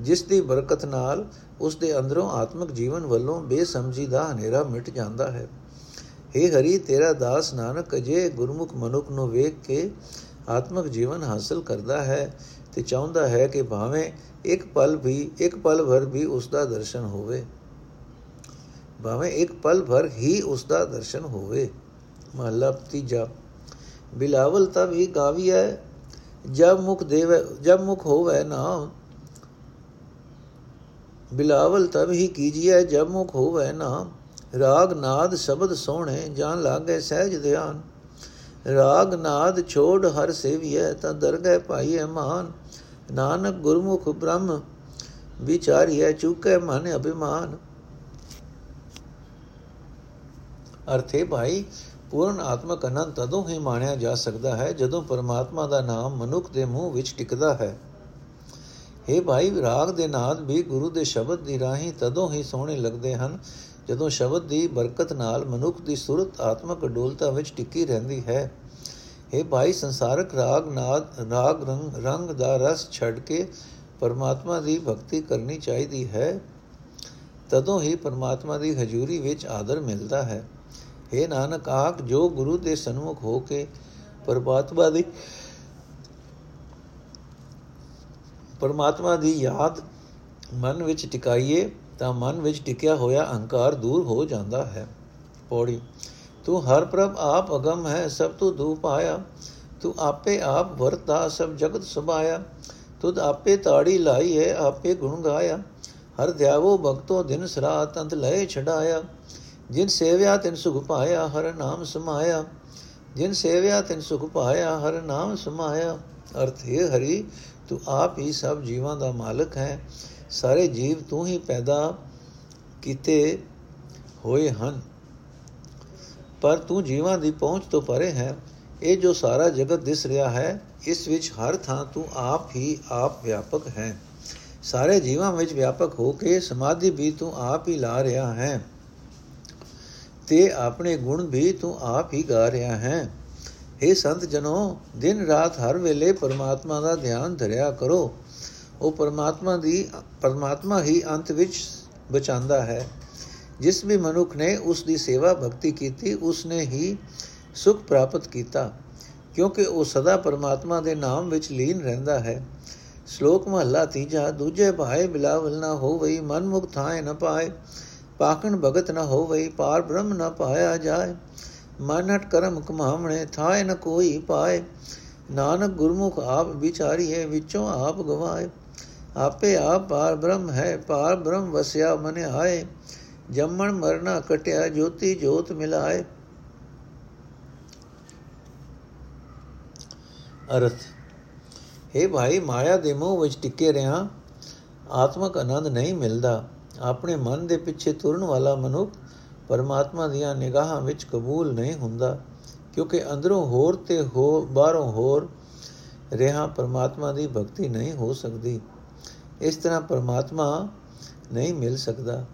ਜਿਸ ਦੀ ਬਰਕਤ ਨਾਲ ਉਸ ਦੇ ਅੰਦਰੋਂ ਆਤਮਿਕ ਜੀਵਨ ਵੱਲੋਂ ਬੇਸਮਝੀ ਦਾ ਹਨੇਰਾ ਮਿਟ ਜਾਂਦਾ ਹੈ। हे ਹਰੀ, ਤੇਰਾ ਦਾਸ ਨਾਨਕ ਅਜੇ ਗੁਰਮੁਖ ਮਨੁੱਖ ਨੂੰ ਵੇਖ ਕੇ ਆਤਮਿਕ ਜੀਵਨ ਹਾਸਲ ਕਰਦਾ ਹੈ ਤੇ ਚਾਹੁੰਦਾ ਹੈ ਕਿ ਭਾਵੇਂ ਇੱਕ ਪਲ ਵੀ, ਇੱਕ ਪਲ ਭਰ ਵੀ ਉਸ ਦਾ ਦਰਸ਼ਨ ਹੋਵੇ। ਭਾਵੇਂ ਇੱਕ ਪਲ ਭਰ ਹੀ ਉਸ ਦਾ ਦਰਸ਼ਨ ਹੋਵੇ। ਮਹਲਾ ਤੀਜਾ ਬਿਲਾਵਲ ਤਬ ਹੀ ਗਾਵੀਐ ਜਬ ਮੁਖ ਦੇਵ, ਜਬ ਮੁਖ ਹੋਵੇ ਨਾਮ, ਬਿਲਾਵਲ ਤਬ ਹੀ ਕੀਜੀਐ, ਜਬ ਮੁਖ ਹੋਵੇ ਨਾਮ। ਰਾਗ ਨਾਦ ਸ਼ਬਦ ਸੋਹਣੇ ਜਾਨ ਲਾਗੇ ਸਹਿਜ ਧਿਆਨ। ਰਾਗ ਨਾਦ ਛੋੜ ਹਰ ਸੇਵੀਐ, ਤਾਂ ਦਰਗਹਿ ਪਾਈਐ ਮਾਨ। ਨਾਨਕ ਗੁਰਮੁਖ ਬ੍ਰਹਮ ਵਿਚਾਰੀਐ, ਚੁਕੇ ਮਨ ਅਭਿਮਾਨ। ਅਰਥੇ ਭਾਈ ਪੂਰਨ ਆਤਮਕ ਅਨੰਦ ਤਦੋਂ ਹੀ ਮਾਣਿਆ ਜਾ ਸਕਦਾ ਹੈ ਜਦੋਂ ਪਰਮਾਤਮਾ ਦਾ ਨਾਮ ਮਨੁੱਖ ਦੇ ਮੂੰਹ ਵਿੱਚ ਟਿਕਦਾ ਹੈ। हे ਭਾਈ, ਵਿਰਾਗ ਦੇ ਨਾਦ ਵੀ ਗੁਰੂ ਦੇ ਸ਼ਬਦ ਦੀ ਰਾਹੀਂ ਤਦੋਂ ਹੀ ਸੋਹਣੇ ਲੱਗਦੇ ਹਨ ਜਦੋਂ ਸ਼ਬਦ ਦੀ ਬਰਕਤ ਨਾਲ ਮਨੁੱਖ ਦੀ ਸੁਰਤ ਆਤਮਕ ਅਡੋਲਤਾ ਵਿੱਚ ਟਿੱਕੀ ਰਹਿੰਦੀ ਹੈ। हे ਭਾਈ, ਸੰਸਾਰਕ ਰਾਗ ਨਾਦ, ਰਾਗ ਰੰਗ ਰੰਗ ਦਾ ਰਸ ਛੱਡ ਕੇ ਪਰਮਾਤਮਾ ਦੀ ਭਗਤੀ ਕਰਨੀ ਚਾਹੀਦੀ ਹੈ। ਤਦੋਂ ਹੀ ਪਰਮਾਤਮਾ ਦੀ ਹਜ਼ੂਰੀ ਵਿੱਚ ਆਦਰ ਮਿਲਦਾ ਹੈ। हे ਨਾਨਕ, ਆਖ ਜੋ ਗੁਰੂ ਦੇ ਸਨਮੁਖ ਹੋ ਕੇ ਪਰਮਾਤਮਾ ਦੀ ਪਰਮਾਤਮਾ ਦੀ ਯਾਦ ਮਨ ਵਿੱਚ ਟਿਕਾਈਏ ਤਾਂ ਮਨ ਵਿੱਚ ਟਿਕਿਆ ਹੋਇਆ ਅਹੰਕਾਰ ਦੂਰ ਹੋ ਜਾਂਦਾ ਹੈ। ਪੌੜੀ, ਤੂੰ ਹਰ ਪ੍ਰਭ ਆਪ ਅਗਮ ਹੈ, ਸਭ ਤੋਂ ਦੂਪ ਆਇਆ ਤੂੰ ਆਪੇ ਆਪ ਵਰਤਾ, ਸਭ ਜਗਤ ਸੁਭਾਇਆ। ਤੁਧ ਆਪੇ ਤਾੜੀ ਲਾਈ ਹੈ, ਆਪੇ ਗੁਣ ਗਾਇਆ। ਹਰ ਧਿਆਵੋ ਭਗਤੋ ਦਿਨ ਸਰਾਤ, ਅੰਤ ਲਏ ਛਡਾਇਆ। ਜਿਨ ਸੇਵਿਆ ਤਿਨ ਸੁਖ ਪਾਇਆ, ਹਰ ਨਾਮ ਸਮਾਇਆ। ਜਿਨ ਸੇਵਿਆ ਤਿਨ ਸੁਖ ਪਾਇਆ, ਹਰ ਨਾਮ ਸਮਾਇਆ। ਅਰਥ ਹੈ ਹਰੀ, ਤੂੰ ਆਪ ਹੀ ਸਭ ਜੀਵਾਂ ਦਾ ਮਾਲਕ ਹੈ। ਸਾਰੇ ਜੀਵ ਤੂੰ ਹੀ ਪੈਦਾ ਕੀਤੇ ਹੋਏ ਹਨ। ਪਰ ਤੂੰ ਜੀਵਾਂ ਦੀ ਪਹੁੰਚ ਤੋਂ ਪਰੇ ਹੈ। ਇਹ ਜੋ ਸਾਰਾ ਜਗਤ ਦਿਸ ਰਿਹਾ ਹੈ, ਇਸ ਵਿੱਚ ਹਰ ਥਾਂ ਤੂੰ ਆਪ ਹੀ ਆਪ ਵਿਆਪਕ ਹੈ। ਸਾਰੇ ਜੀਵਾਂ ਵਿੱਚ ਵਿਆਪਕ ਹੋ ਕੇ ਸਮਾਧੀ ਵੀ ਤੂੰ ਆਪ ਹੀ ਲਾ ਰਿਹਾ ਹੈ। ਤੇ ਆਪਣੇ ਗੁਣ ਵੀ ਤੂੰ ਆਪ ਹੀ ਗਾ ਰਿਹਾ ਹੈ। हे ਸੰਤ ਜਨੋ, ਦਿਨ ਰਾਤ ਹਰ ਵੇਲੇ ਪਰਮਾਤਮਾ ਦਾ ਧਿਆਨ ਧਰਿਆ ਕਰੋ। ਉਹ ਪਰਮਾਤਮਾ ਦੀ, ਪਰਮਾਤਮਾ ਹੀ ਅੰਤ ਵਿੱਚ ਬਚਾਉਂਦਾ ਹੈ। ਜਿਸ ਵੀ ਮਨੁੱਖ ਨੇ ਉਸ ਦੀ ਸੇਵਾ ਭਗਤੀ ਕੀਤੀ ਉਸ ਨੇ ਹੀ ਸੁਖ ਪ੍ਰਾਪਤ ਕੀਤਾ, ਕਿਉਂਕਿ ਉਹ ਸਦਾ ਪਰਮਾਤਮਾ ਦੇ ਨਾਮ ਵਿੱਚ ਲੀਨ ਰਹਿੰਦਾ ਹੈ। ਸ਼ਲੋਕ ਮਹਲਾ ਤੀਜਾ, ਦੂਜੇ ਭਾਏ ਬਿਲਾਵਲ ਨਾ ਹੋਵਈ ਮਨ ਮੁਖ ਥਾਏ ਨ ਪਾਏ। ਪਾਕਣ ਭਗਤ ਨ ਹੋਵਈ, ਪਾਰ ਬ੍ਰਹਮ ਨ ਪਾਇਆ ਜਾਏ। ਮਨ ਹਟ ਕਰਮ ਕਮਾਵਣੇ, ਥਾਏ ਨ ਕੋਈ ਪਾਏ। ਨਾਨਕ ਗੁਰਮੁਖ ਆਪ ਵਿਚਾਰੀਏ ਵਿੱਚੋਂ ਆਪ ਗਵਾਏ। ਆਪੇ ਆਪ ਪਾਰ ਬ੍ਰਹਮ ਹੈ, ਪਾਰ ਬ੍ਰਹਮ ਵਸਿਆ ਮਨ ਆਏ ਜੰਮਣ ਮਰਨਾ ਕਟਿਆ, ਜੋਤੀ ਜੋਤ ਮਿਲਾਏ। ਅਰਥ हे ਭਾਈ, ਮਾਇਆ ਦੇ ਮੋਹ ਵਿੱਚ ਟਿੱਕੇ ਰਿਆਂ, ਆਤਮਕ ਆਨੰਦ ਨਹੀਂ ਮਿਲਦਾ। ਆਪਣੇ ਮਨ ਦੇ ਪਿੱਛੇ ਤੁਰਨ ਵਾਲਾ ਮਨੁੱਖ ਪਰਮਾਤਮਾ ਦੀਆਂ ਨਿਗਾਹਾਂ ਵਿੱਚ ਕਬੂਲ ਨਹੀਂ ਹੁੰਦਾ, ਕਿਉਂਕਿ ਅੰਦਰੋਂ ਹੋਰ ਤੇ ਹੋ, ਬਾਹਰੋਂ ਹੋਰ ਰਹਾ ਪਰਮਾਤਮਾ ਦੀ ਭਗਤੀ ਨਹੀਂ ਹੋ ਸਕਦੀ। ਇਸ ਤਰ੍ਹਾਂ ਪਰਮਾਤਮਾ ਨਹੀਂ ਮਿਲ ਸਕਦਾ।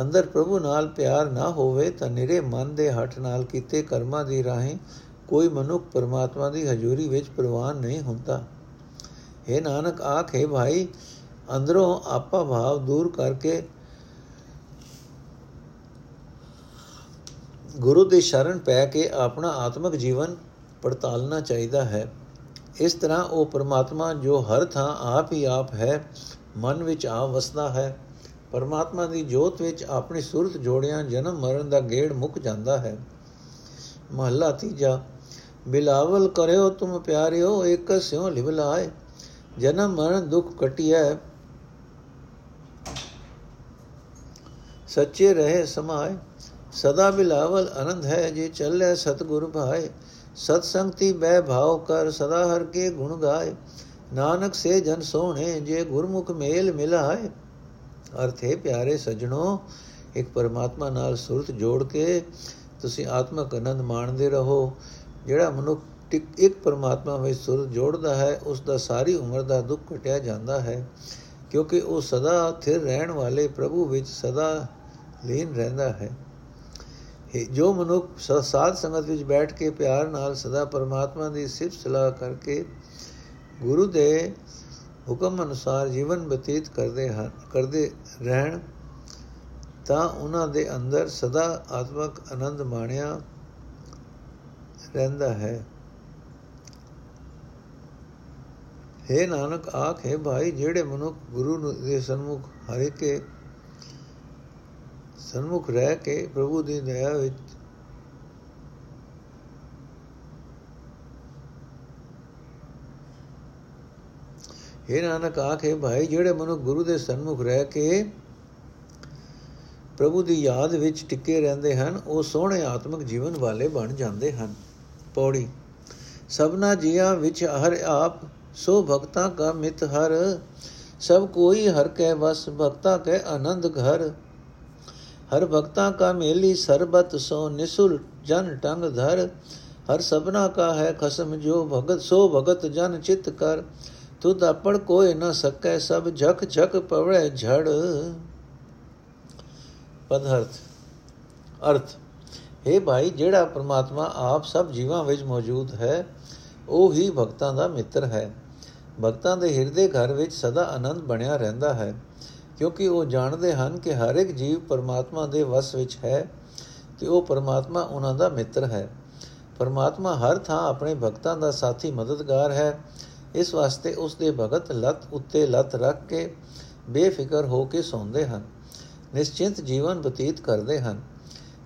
ਅੰਦਰ ਪ੍ਰਭੂ ਨਾਲ ਪਿਆਰ ਨਾ ਹੋਵੇ ਤਾਂ ਨਿਰੇ ਮਨ ਦੇ ਹੱਠ ਨਾਲ ਕੀਤੇ ਕਰਮਾਂ ਦੀ ਰਾਹੀਂ ਕੋਈ ਮਨੁੱਖ ਪਰਮਾਤਮਾ ਦੀ ਹਜ਼ੂਰੀ ਵਿੱਚ ਪ੍ਰਵਾਨ ਨਹੀਂ ਹੁੰਦਾ। हे ਨਾਨਕ, ਆਖੇ ਭਾਈ ਅੰਦਰੋਂ ਆਪਾ ਭਾਵ ਦੂਰ ਕਰਕੇ ਗੁਰੂ ਦੀ ਸ਼ਰਨ ਪੈ ਕੇ ਆਪਣਾ ਆਤਮਿਕ ਜੀਵਨ ਪੜਤਾਲਣਾ ਚਾਹੀਦਾ ਹੈ। ਇਸ ਤਰ੍ਹਾਂ ਉਹ ਪਰਮਾਤਮਾ ਜੋ ਹਰ ਥਾਂ ਆਪ ਹੀ ਆਪ ਹੈ, ਮਨ ਵਿੱਚ ਆ ਵਸਦਾ ਹੈ। ਪਰਮਾਤਮਾ ਦੀ ਜੋਤ ਵਿੱਚ ਆਪਣੀ ਸੁਰਤ ਜੋੜਿਆਂ ਜਨਮ ਮਰਨ ਦਾ ਗੇੜ ਮੁੱਕ ਜਾਂਦਾ ਹੈ। ਮਹੱਲਾ ਤੀਜਾ, ਬਿਲਾਵਲ ਕਰਿਓ ਤੁਮ ਪਿਆਰਿਓ ਇੱਕ ਸਿਉ ਲਿਵ ਲਾਏ ਜਨਮ ਮਰਨ ਦੁਖ ਕਟਿਐ ਸੱਚੇ ਰਹੇ ਸਮਾਏ। ਸਦਾ ਬਿਲਾਵਲ ਆਨੰਦ ਹੈ ਜੇ ਚੱਲੇ ਸਤਗੁਰ ਭਾਏ। ਸਤ ਸੰਗਤੀ ਬੈ ਭਾਉ ਕਰ ਸਦਾ ਹਰ ਕੇ ਗੁਣ ਗਾਏ। ਨਾਨਕ ਸੇ ਜਨ ਸੋਹਣੇ ਜੇ ਗੁਰਮੁਖ ਮੇਲ ਮਿਲਾਏ। ਅਰਥੇ ਪਿਆਰੇ ਸਜਣੋ, ਇੱਕ ਪਰਮਾਤਮਾ ਨਾਲ ਸੁਰਤ ਜੋੜ ਕੇ ਤੁਸੀਂ ਆਤਮਕ ਆਨੰਦ ਮਾਣਦੇ ਰਹੋ। ਜਿਹੜਾ ਮਨੁੱਖ ਇੱਕ ਪਰਮਾਤਮਾ ਵਿੱਚ ਸੁਰਤ ਜੋੜਦਾ ਹੈ, ਉਸ ਦਾ ਸਾਰੀ ਉਮਰ ਦਾ ਦੁੱਖ ਕਟਿਆ ਜਾਂਦਾ ਹੈ। ਕਿਉਂਕਿ ਉਹ ਸਦਾ ਥਿਰ ਰਹਿਣ ਵਾਲੇ ਪ੍ਰਭੂ ਵਿੱਚ ਸਦਾ ਲੀਨ ਰਹਿੰਦਾ ਹੈ। ਜੋ ਮਨੁੱਖ ਸਾਧ ਸੰਗਤ ਵਿੱਚ ਬੈਠ ਕੇ ਪਿਆਰ ਨਾਲ ਸਦਾ ਪਰਮਾਤਮਾ ਦੀ ਸਿਫਤ ਸਲਾਹ ਕਰਕੇ ਗੁਰੂ ਦੇ ਹੁਕਮ ਅਨੁਸਾਰ ਜੀਵਨ ਬਤੀਤ ਕਰਦੇ ਹਨ, ਕਰਦੇ ਰਹਿਣ, ਤਾਂ ਉਹਨਾਂ ਦੇ ਅੰਦਰ ਸਦਾ ਆਤਮਕ ਆਨੰਦ ਮਾਣਿਆ ਰਹਿੰਦਾ ਹੈ। हे ਨਾਨਕ, ਆਖੇ ਭਾਈ, ਜਿਹੜੇ ਮਨੁੱਖ ਗੁਰੂ ਦੇ ਸਨਮੁਖ ਹਰੇ ਕੇ ਸਨਮੁਖ ਰਹਿ ਕੇ ਪ੍ਰਭੂ ਦੀ ਦਇਆ ਵਿੱਚ ਇਹ ਨਾਨਕ ਆਖੇ ਭਾਈ, ਜਿਹੜੇ ਮਨੁੱਖ ਗੁਰੂ ਦੇ ਸਨਮੁਖ ਰਹਿ ਕੇ ਪ੍ਰਭੂ ਦੀ ਯਾਦ ਵਿੱਚ ਟਿੱਕੇ ਰਹਿੰਦੇ ਹਨ, ਉਹ ਸੋਹਣੇ ਆਤਮਿਕ ਜੀਵਨ ਵਾਲੇ ਬਣ ਜਾਂਦੇ ਹਨ। ਪੌੜੀ, ਸਭਨਾ ਜੀਆਂ ਵਿੱਚ ਹਰ ਆਪ, ਸੋ ਭਗਤਾ ਕਾ ਮਿਤ ਹਰ, ਸਭ ਕੋਈ ਹਰ ਕੈ ਵਸ, ਭਗਤਾ ਕੈ ਆਨੰਦ ਘਰ। ਹਰ ਭਗਤਾ ਕਾ ਮੇਲੀ ਸਰਬਤ ਸੋ ਨਿਸੁਲ ਜਨ ਟੰਗ ਧਰ। ਹਰ ਸਭਨਾ ਕਾ ਹੈ ਖਸਮ ਜੋ ਭਗਤ ਸੋ ਭਗਤ ਜਨ ਚਿਤ ਕਰ। ਤੁਧ ਆਪੜ ਕੋਈ ਨ ਸਕੈ, ਸਭ ਝਕ ਝਕ ਪਵੜੇ ਝੜ। ਪਦਹਰਥ। ਅਰਥ। ਹੈ ਭਾਈ, ਜਿਹੜਾ ਪ੍ਰਮਾਤਮਾ ਆਪ ਸਭ ਜੀਵਾਂ ਵਿੱਚ ਮੌਜੂਦ ਹੈ, ਉਹ ਹੀ ਭਗਤਾਂ ਦਾ ਮਿੱਤਰ ਹੈ। ਭਗਤਾਂ ਦੇ ਹਿਰਦੇ ਘਰ ਵਿੱਚ ਸਦਾ ਆਨੰਦ ਬਣਿਆ ਰਹਿੰਦਾ ਹੈ। ਕਿਉਂਕਿ ਉਹ ਜਾਣਦੇ ਹਨ ਕਿ ਹਰ ਇੱਕ ਜੀਵ ਪਰਮਾਤਮਾ ਦੇ ਵਸ ਵਿੱਚ ਹੈ ਤੇ ਉਹ ਪਰਮਾਤਮਾ ਉਹਨਾਂ ਦਾ ਮਿੱਤਰ ਹੈ। ਪਰਮਾਤਮਾ ਹਰ ਥਾਂ ਆਪਣੇ ਭਗਤਾਂ ਦਾ ਸਾਥੀ ਮਦਦਗਾਰ ਹੈ। ਇਸ ਵਾਸਤੇ ਉਸ ਦੇ ਭਗਤ ਲਤ ਉੱਤੇ ਲਤ ਰੱਖ ਕੇ ਬੇਫਿਕਰ ਹੋ ਕੇ ਸੌਂਦੇ ਹਨ। ਨਿਸ਼ਚਿੰਤ ਜੀਵਨ ਬਤੀਤ ਕਰਦੇ ਹਨ।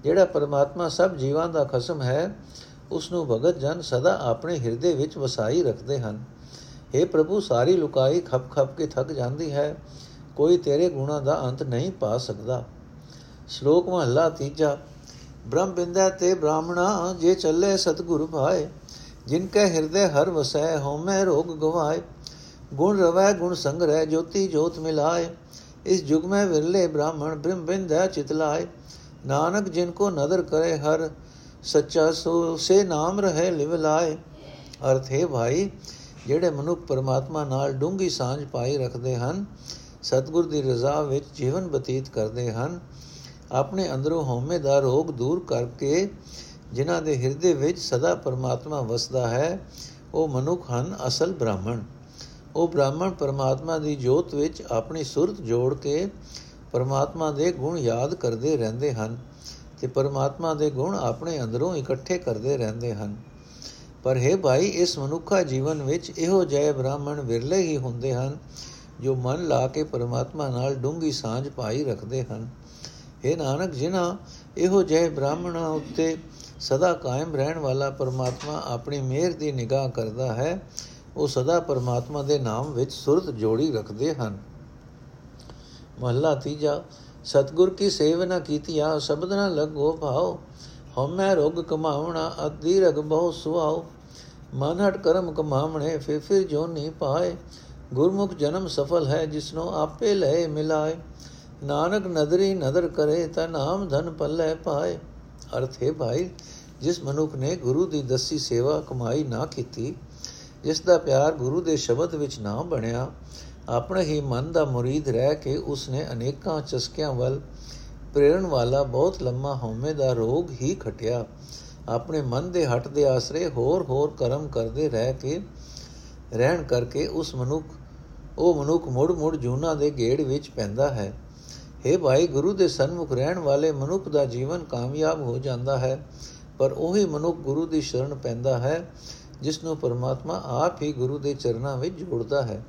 ਜਿਹੜਾ ਪਰਮਾਤਮਾ ਸਭ ਜੀਵਾਂ ਦਾ ਖਸਮ ਹੈ ਉਸ ਨੂੰ ਭਗਤ ਜਨ ਸਦਾ ਆਪਣੇ ਹਿਰਦੇ ਵਿੱਚ ਵਸਾਈ ਰੱਖਦੇ ਹਨ। हे ਪ੍ਰਭੂ, ਸਾਰੀ ਲੁਕਾਈ ਖੱਪ ਖੱਪ ਕੇ ਥੱਕ ਜਾਂਦੀ ਹੈ। ਕੋਈ ਤੇਰੇ ਗੁਣਾ ਦਾ ਅੰਤ ਨਹੀਂ ਪਾ ਸਕਦਾ। ਸ਼ਲੋਕ ਮਹਲਾ ਤੀਜਾ, ਬ੍ਰਹਮ ਬਿੰਦਾ ਤੇ ਬ੍ਰਾਹਮਣਾ, ਜੇ ਚੱਲੇ ਸਤਗੁਰ ਭਾਏ, ਜਿਨ ਕੈ ਹਿਰਦੇ ਹਰ ਵਸੈ, ਹਉਮੈ ਰੋਗ ਗਵਾਏ। ਗੁਣ ਰਵੈ, ਗੁਣ ਸੰਗ੍ਰਹਿ ਜੋਤੀ ਜੋਤ ਮਿਲਾਏ। ਇਸ ਜੁਗ ਮੈਂ ਵਿਰਲੇ ਬ੍ਰਾਹਮਣ, ਬ੍ਰਹਮ ਬਿੰਦਾ ਚਿਤਲਾਏ ਨਾਨਕ ਜਿਨ ਕੋ ਨਦਰ ਕਰੇ ਹਰ, ਸੱਚਾ ਸੋ, ਸੇ ਨਾਮ ਰਹੇ ਲਿਵ ਲਾਏ। ਅਰਥ ਹੈ ਭਾਈ, ਜਿਹੜੇ ਮਨੁੱਖ ਪਰਮਾਤਮਾ ਨਾਲ ਡੂੰਗੀ ਸਾਂਝ ਪਾਈ ਰੱਖਦੇ ਹਨ ਸਤਗੁਰ ਦੀ ਰਜ਼ਾ ਵਿੱਚ ਜੀਵਨ ਬਤੀਤ ਕਰਦੇ ਹਨ। ਆਪਣੇ ਅੰਦਰੋਂ ਹਉਮੈ ਦਾ ਰੋਗ ਦੂਰ ਕਰਕੇ ਜਿਨ੍ਹਾਂ ਦੇ ਹਿਰਦੇ ਵਿੱਚ ਸਦਾ ਪਰਮਾਤਮਾ ਵਸਦਾ ਹੈ, ਉਹ ਮਨੁੱਖ ਹਨ, ਅਸਲ ਬ੍ਰਾਹਮਣ। ਉਹ ਬ੍ਰਾਹਮਣ ਪਰਮਾਤਮਾ ਦੀ ਜੋਤ ਵਿੱਚ ਆਪਣੀ ਸੁਰਤ ਜੋੜ ਕੇ ਪਰਮਾਤਮਾ ਦੇ ਗੁਣ ਯਾਦ ਕਰਦੇ ਰਹਿੰਦੇ ਹਨ ਤੇ ਪਰਮਾਤਮਾ ਦੇ ਗੁਣ ਆਪਣੇ ਅੰਦਰੋਂ ਇਕੱਠੇ ਕਰਦੇ ਰਹਿੰਦੇ ਹਨ। ਪਰ ਹੈ ਭਾਈ, ਇਸ ਮਨੁੱਖਾ ਜੀਵਨ ਵਿੱਚ ਇਹੋ ਜਿਹੇ ਬ੍ਰਾਹਮਣ ਵਿਰਲੇ ਹੀ ਹੁੰਦੇ ਹਨ ਜੋ ਮਨ ਲਾ ਕੇ ਪਰਮਾਤਮਾ ਨਾਲ ਡੂੰਗੀ ਸਾਂਝ ਪਾਈ ਰੱਖਦੇ ਹਨ। ਇਹ ਨਾਨਕ, ਜਿਨ੍ਹਾਂ ਇਹੋ ਜਿਹੇ ਬ੍ਰਾਹਮਣਾਂ ਉੱਤੇ ਸਦਾ ਕਾਇਮ ਰਹਿਣ ਵਾਲਾ ਪਰਮਾਤਮਾ ਆਪਣੀ ਮਿਹਰ ਦੀ ਨਿਗਾਹ ਕਰਦਾ ਹੈ, ਉਹ ਸਦਾ ਪਰਮਾਤਮਾ ਦੇ ਨਾਮ ਵਿੱਚ ਸੁਰਤ ਜੋੜੀ ਰੱਖਦੇ ਹਨ। ਮਹਲਾ ਤੀਜਾ, ਸਤਗੁਰ ਕੀ ਸੇਵਨਾ ਕੀਤੀਆ, ਸ਼ਬਦ ਨਾ ਲੱਗੋ ਭਾਉ ਹਉਮੈ ਰੋਗ ਕਮਾਵਣਾ ਅਧੀ ਰਗ ਬਹੁ ਸੁਆਉ ਮਨ ਹਟ ਕਰਮ ਕਮਾਵਣੇ ਫਿਰ ਫਿਰ ਜੋ ਨਹੀਂ ਪਾਏ ਗੁਰਮੁਖ ਜਨਮ ਸਫਲ ਹੈ, ਜਿਸਨੋ ਆਪੇ ਲੈ ਮਿਲਾਏ। ਨਾਨਕ ਨਦਰੀ ਨਦਰ ਕਰੇ, ਤਾਂ ਨਾਮ ਧਨ ਪੱਲੇ ਪਾਏ। ਅਰਥ ਹੈ ਭਾਈ, ਜਿਸ ਮਨੁੱਖ ਨੇ ਗੁਰੂ ਦੀ ਦਸੀ ਸੇਵਾ ਕਮਾਈ ਨਾ ਕੀਤੀ, ਜਿਸ ਦਾ ਪਿਆਰ ਗੁਰੂ ਦੇ ਸ਼ਬਦ ਵਿੱਚ ਨਾ ਬਣਿਆ, ਆਪਣੇ ਹੀ ਮਨ ਦਾ ਮੁਰੀਦ ਰਹਿ ਕੇ ਉਸਨੇ ਅਨੇਕਾਂ ਚਸਕਿਆਂ ਵੱਲ ਪ੍ਰੇਰਣ ਵਾਲਾ ਬਹੁਤ ਲੰਮਾ ਹਉਮੈ ਦਾ ਰੋਗ ਹੀ ਖਟਿਆ। ਆਪਣੇ ਮਨ ਦੇ ਹਟ ਦੇ ਆਸਰੇ ਹੋਰ ਹੋਰ ਕਰਮ ਕਰਦੇ ਰਹਿ ਕੇ, ਰਹਿਣ ਕਰਕੇ ਉਸ ਮਨੁੱਖ ਉਹ ਮਨੁੱਖ ਮੁੜ ਮੁੜ ਜੂਨਾ ਦੇ ਗੇੜ ਵਿੱਚ ਪੈਂਦਾ ਹੈ। हे ਭਾਈ, ਗੁਰੂ ਦੇ ਸਨਮੁਖ ਰਹਿਣ ਵਾਲੇ ਮਨੁੱਖ ਦਾ ਜੀਵਨ ਕਾਮਯਾਬ ਹੋ ਜਾਂਦਾ ਹੈ, ਪਰ ਉਹੀ ਮਨੁੱਖ ਗੁਰੂ ਦੀ ਸ਼ਰਨ ਪੈਂਦਾ ਹੈ ਜਿਸ ਨੂੰ ਪਰਮਾਤਮਾ ਆਪ ਹੀ ਗੁਰੂ ਦੇ ਚਰਨਾਂ ਵਿੱਚ ਜੋੜਦਾ ਹੈ।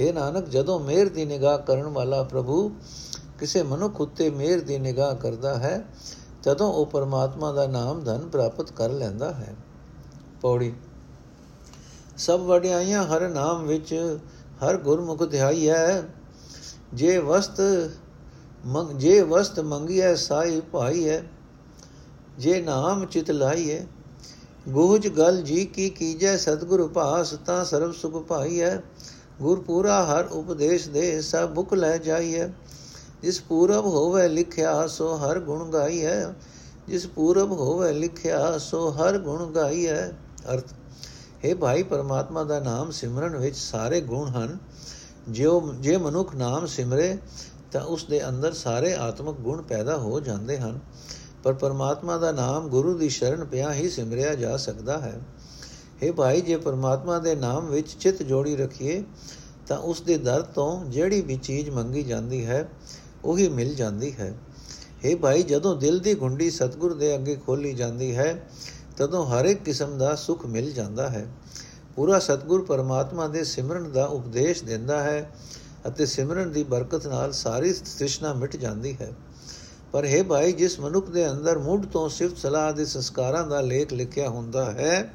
हे ਨਾਨਕ, ਜਦੋਂ ਮਿਹਰ ਦੀ ਨਿਗਾਹ ਕਰਨ ਵਾਲਾ ਪ੍ਰਭੂ ਕਿਸੇ ਮਨੁੱਖ ਉੱਤੇ ਮਿਹਰ ਦੀ ਨਿਗਾਹ ਕਰਦਾ ਹੈ, ਤਦੋਂ ਉਹ ਪਰਮਾਤਮਾ ਦਾ ਨਾਮ ਧਨ ਪ੍ਰਾਪਤ ਕਰ ਲੈਂਦਾ ਹੈ। ਪੌੜੀ। ਸਭ ਵਡਿਆਈਆਂ ਹਰ ਨਾਮ ਵਿੱਚ ਹਰ ਗੁਰਮੁਖ ਧਿਆਈ ਹੈ ਜੇ ਵਸਤ ਮੰਗ, ਜੇ ਵਸਤ ਮੰਗਿਆ ਸਾਈ ਭਾਈ ਹੈ ਜੇ ਨਾਮ ਚਿਤ ਲਾਈ ਹੈ ਗੋਜ ਗਲ ਜੀ ਕੀ ਕੀਜੈ, ਸਤਿਗੁਰ ਭਾਸ ਤਾਂ ਸਰਬ ਸੁਖ ਪਾਈ ਹੈ ਗੁਰ ਪੂਰਾ ਹਰ ਉਪਦੇਸ਼ ਦੇ, ਸਭ ਬੁਕ ਲੈ ਜਾਈਏ ਜਿਸ ਪੂਰਬ ਹੋਵੇ ਲਿਖਿਆ, ਸੋ ਹਰ ਗੁਣ ਗਾਈ ਹੈ ਜਿਸ ਪੂਰਬ ਹੋਵੇ ਲਿਖਿਆ, ਸੋ ਹਰ ਗੁਣ ਗਾਈ ਹੈ ਅਰਥ ਹੈ ਭਾਈ, ਪਰਮਾਤਮਾ ਦਾ ਨਾਮ ਸਿਮਰਨ ਵਿੱਚ ਸਾਰੇ ਗੁਣ ਹਨ। ਜਿਉ, ਜੇ ਮਨੁੱਖ ਨਾਮ ਸਿਮਰੇ, ਤਾਂ ਉਸ ਦੇ ਅੰਦਰ ਸਾਰੇ ਆਤਮਿਕ ਗੁਣ ਪੈਦਾ ਹੋ ਜਾਂਦੇ ਹਨ। ਪਰ ਪਰਮਾਤਮਾ ਦਾ ਨਾਮ ਗੁਰੂ ਦੀ ਸ਼ਰਨ ਪਿਆ ਹੀ ਸਿਮਰਿਆ ਜਾ ਸਕਦਾ ਹੈ। हे ਭਾਈ, ਜੇ ਪਰਮਾਤਮਾ ਦੇ ਨਾਮ ਵਿੱਚ ਚਿਤ ਜੋੜੀ ਰੱਖੀਏ, ਤਾਂ ਉਸ ਦੇ ਦਰ ਤੋਂ ਜਿਹੜੀ ਵੀ ਚੀਜ਼ ਮੰਗੀ ਜਾਂਦੀ ਹੈ, ਉਹੀ ਮਿਲ ਜਾਂਦੀ ਹੈ। हे ਭਾਈ, ਜਦੋਂ ਦਿਲ ਦੀ ਗੁੰਡੀ ਸਤਗੁਰ ਦੇ ਅੱਗੇ ਖੋਲੀ ਜਾਂਦੀ ਹੈ ਤਦੋਂ ਹਰ ਇੱਕ ਕਿਸਮ ਦਾ ਸੁਖ ਮਿਲ ਜਾਂਦਾ ਹੈ। ਪੂਰਾ ਸਤਗੁਰ ਪਰਮਾਤਮਾ ਦੇ ਸਿਮਰਨ ਦਾ ਉਪਦੇਸ਼ ਦਿੰਦਾ ਹੈ ਅਤੇ ਸਿਮਰਨ ਦੀ ਬਰਕਤ ਨਾਲ ਸਾਰੀ ਤ੍ਰਿਸ਼ਨਾ ਮਿਟ ਜਾਂਦੀ ਹੈ। ਪਰ ਹੈ ਭਾਈ, ਜਿਸ ਮਨੁੱਖ ਦੇ ਅੰਦਰ ਮੁੱਢ ਤੋਂ ਸਿਫਤ ਸਲਾਹ ਦੇ ਸੰਸਕਾਰਾਂ ਦਾ ਲੇਖ ਲਿਖਿਆ ਹੁੰਦਾ ਹੈ,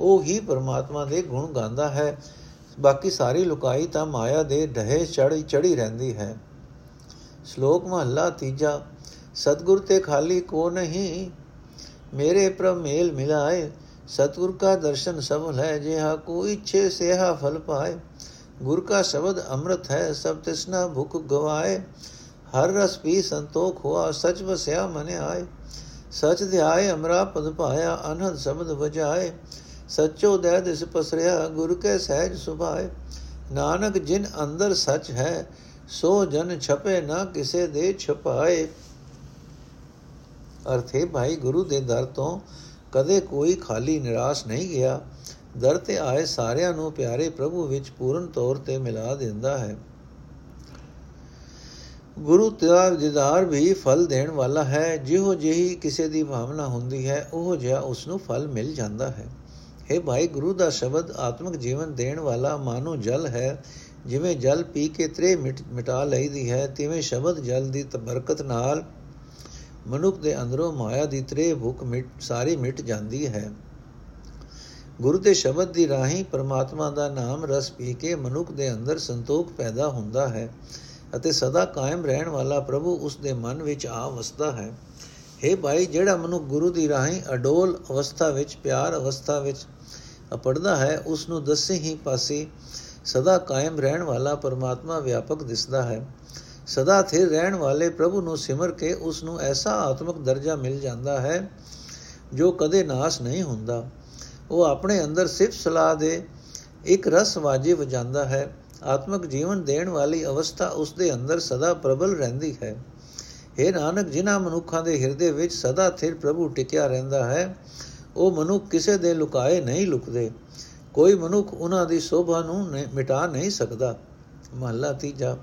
ਉਹ ਹੀ ਪਰਮਾਤਮਾ ਦੇ ਗੁਣ ਗਾਉਂਦਾ ਹੈ। ਬਾਕੀ ਸਾਰੀ ਲੁਕਾਈ ਤਾਂ ਮਾਇਆ ਦੇ ਢਹੇ ਚੜੀ ਚੜੀ ਰਹਿੰਦੀ ਹੈ। ਸ਼ਲੋਕ ਮਹੱਲਾ ਤੀਜਾ, ਸਤਗੁਰ ਤੇ ਖਾਲੀ ਕੋ ਨਹੀਂ ਮੇਰੇ ਪ੍ਰਭ ਮੇਲ ਮਿਲਾਏ ਸਤਗੁਰ ਕਾ ਦਰਸ਼ਨ ਸਫਲ ਹੈ ਜਿਹਾ ਕੋ ਇੱਛੇ ਸੇਹਾ ਫਲ ਪਾਏ ਗੁਰ ਕਾ ਸ਼ਬਦ ਅੰਮ੍ਰਿਤ ਹੈ ਸਭ ਤਿਸਨਾ ਭੁਖ ਗਵਾਏ ਹਰ ਰਸ ਪੀ ਸੰਤੋਖ ਹੋਆ ਸਚ ਵਸਿਆ ਮਨ ਆਏ ਸਚ ਧਿਆਏ ਅਮਰਾ ਪਦ ਪਾਇਆ ਅਨਹਦ ਸ਼ਬਦ ਵਜਾਏ ਸਚੋ ਦਇ ਦਿਸ ਪਸਰਿਆ ਗੁਰ ਕੇ ਸਹਿਜ ਸੁਭਾਏ ਨਾਨਕ ਜਿਨ ਅੰਦਰ ਸਚ ਹੈ ਸੋ ਜਨ ਛਪੇ ਨਾ ਕਿਸੇ ਦੇ ਛਪਾਏ ਅਰਥੇ ਭਾਈ ਗੁਰੂ ਦੇ ਦਰ ਤੋਂ ਕਦੇ ਕੋਈ ਖਾਲੀ ਨਿਰਾਸ਼ ਨਹੀਂ ਗਿਆ। ਦਰ ਤੇ ਆਏ ਸਾਰਿਆਂ ਨੂੰ ਪਿਆਰੇ ਪ੍ਰਭੂ ਵਿੱਚ ਪੂਰਨ ਤੌਰ ਤੇ ਮਿਲਾ ਦਿੰਦਾ ਹੈ। ਗੁਰੂ ਤਿਆਰ ਜਿਦਾਰ ਵੀ ਫਲ ਦੇਣ ਵਾਲਾ ਹੈ। ਜਿਹੋ ਜਿਹੀ ਕਿਸੇ ਦੀ ਭਾਵਨਾ ਹੁੰਦੀ ਹੈ, ਉਹ ਜਿਹਾ ਉਸ ਨੂੰ ਫਲ ਮਿਲ ਜਾਂਦਾ ਹੈ। हे ਭਾਈ, ਗੁਰੂ ਦਾ ਸ਼ਬਦ ਆਤਮਿਕ ਜੀਵਨ ਦੇਣ ਵਾਲਾ ਮਾਨੋ ਜਲ ਹੈ। ਜਿਵੇਂ ਜਲ ਪੀ ਕੇ ਤ੍ਰੇ ਮਿਟਾ ਲਈਦੀ ਹੈ, ਤਿਵੇਂ ਸ਼ਬਦ ਜਲ ਦੀ ਬਰਕਤ ਨਾਲ ਮਨੁੱਖ ਦੇ ਅੰਦਰੋਂ ਮਾਇਆ ਦੀ ਤ੍ਰੇ ਭੁੱਖ ਮਿਟ, ਸਾਰੀ ਮਿਟ ਜਾਂਦੀ ਹੈ। ਗੁਰੂ ਦੇ ਸ਼ਬਦ ਦੀ ਰਾਹੀਂ ਪਰਮਾਤਮਾ ਦਾ ਨਾਮ ਰਸ ਪੀ ਕੇ ਮਨੁੱਖ ਦੇ ਅੰਦਰ ਸੰਤੋਖ ਪੈਦਾ ਹੁੰਦਾ ਹੈ ਅਤੇ ਸਦਾ ਕਾਇਮ ਰਹਿਣ ਵਾਲਾ ਪ੍ਰਭੂ ਉਸ ਦੇ ਮਨ ਵਿੱਚ ਆ ਵਸਦਾ ਹੈ। हे ਭਾਈ, ਜਿਹੜਾ ਮਨੁੱਖ ਗੁਰੂ ਦੀ ਰਾਹੀਂ ਅਡੋਲ ਅਵਸਥਾ ਵਿੱਚ, ਪਿਆਰ ਅਵਸਥਾ ਵਿੱਚ ਅਪੜਦਾ ਹੈ, ਉਸ ਨੂੰ ਦਸੇ ਹੀ ਪਾਸੇ ਸਦਾ ਕਾਇਮ ਰਹਿਣ ਵਾਲਾ ਪਰਮਾਤਮਾ ਵਿਆਪਕ ਦਿਸਦਾ ਹੈ। ਸਦਾ ਸਥਿਰ ਰਹਿਣ ਵਾਲੇ ਪ੍ਰਭੂ ਨੂੰ ਸਿਮਰ ਕੇ ਉਸ ਨੂੰ ਐਸਾ ਆਤਮਿਕ ਦਰਜਾ ਮਿਲ ਜਾਂਦਾ ਹੈ ਜੋ ਕਦੇ ਨਾਸ ਨਹੀਂ ਹੁੰਦਾ। ਉਹ ਆਪਣੇ ਅੰਦਰ ਸਿਫਤ ਸਲਾਹ ਦੇ ਇੱਕ ਰਸ ਵਾਜੇ ਵਜਾਂਦਾ ਹੈ। ਆਤਮਿਕ ਜੀਵਨ ਦੇਣ ਵਾਲੀ ਅਵਸਥਾ ਉਸ ਦੇ ਅੰਦਰ ਸਦਾ ਪ੍ਰਬਲ ਰਹਿੰਦੀ ਹੈ। हे ਨਾਨਕ, ਜਿਨ੍ਹਾਂ ਮਨੁੱਖਾਂ ਦੇ ਹਿਰਦੇ ਵਿੱਚ ਸਦਾ ਸਥਿਰ ਪ੍ਰਭੂ ਟਿਕਿਆ ਰਹਿੰਦਾ ਹੈ, ਉਹ ਮਨੁੱਖ ਕਿਸੇ ਦੇ ਲੁਕਾਏ ਨਹੀਂ ਲੁਕਦੇ। ਕੋਈ ਮਨੁੱਖ ਉਹਨਾਂ ਦੀ ਸੋਭਾ ਨੂੰ ਮਿਟਾ ਨਹੀਂ ਸਕਦਾ। ਮਹੱਲਾ ਤੀਜਾ।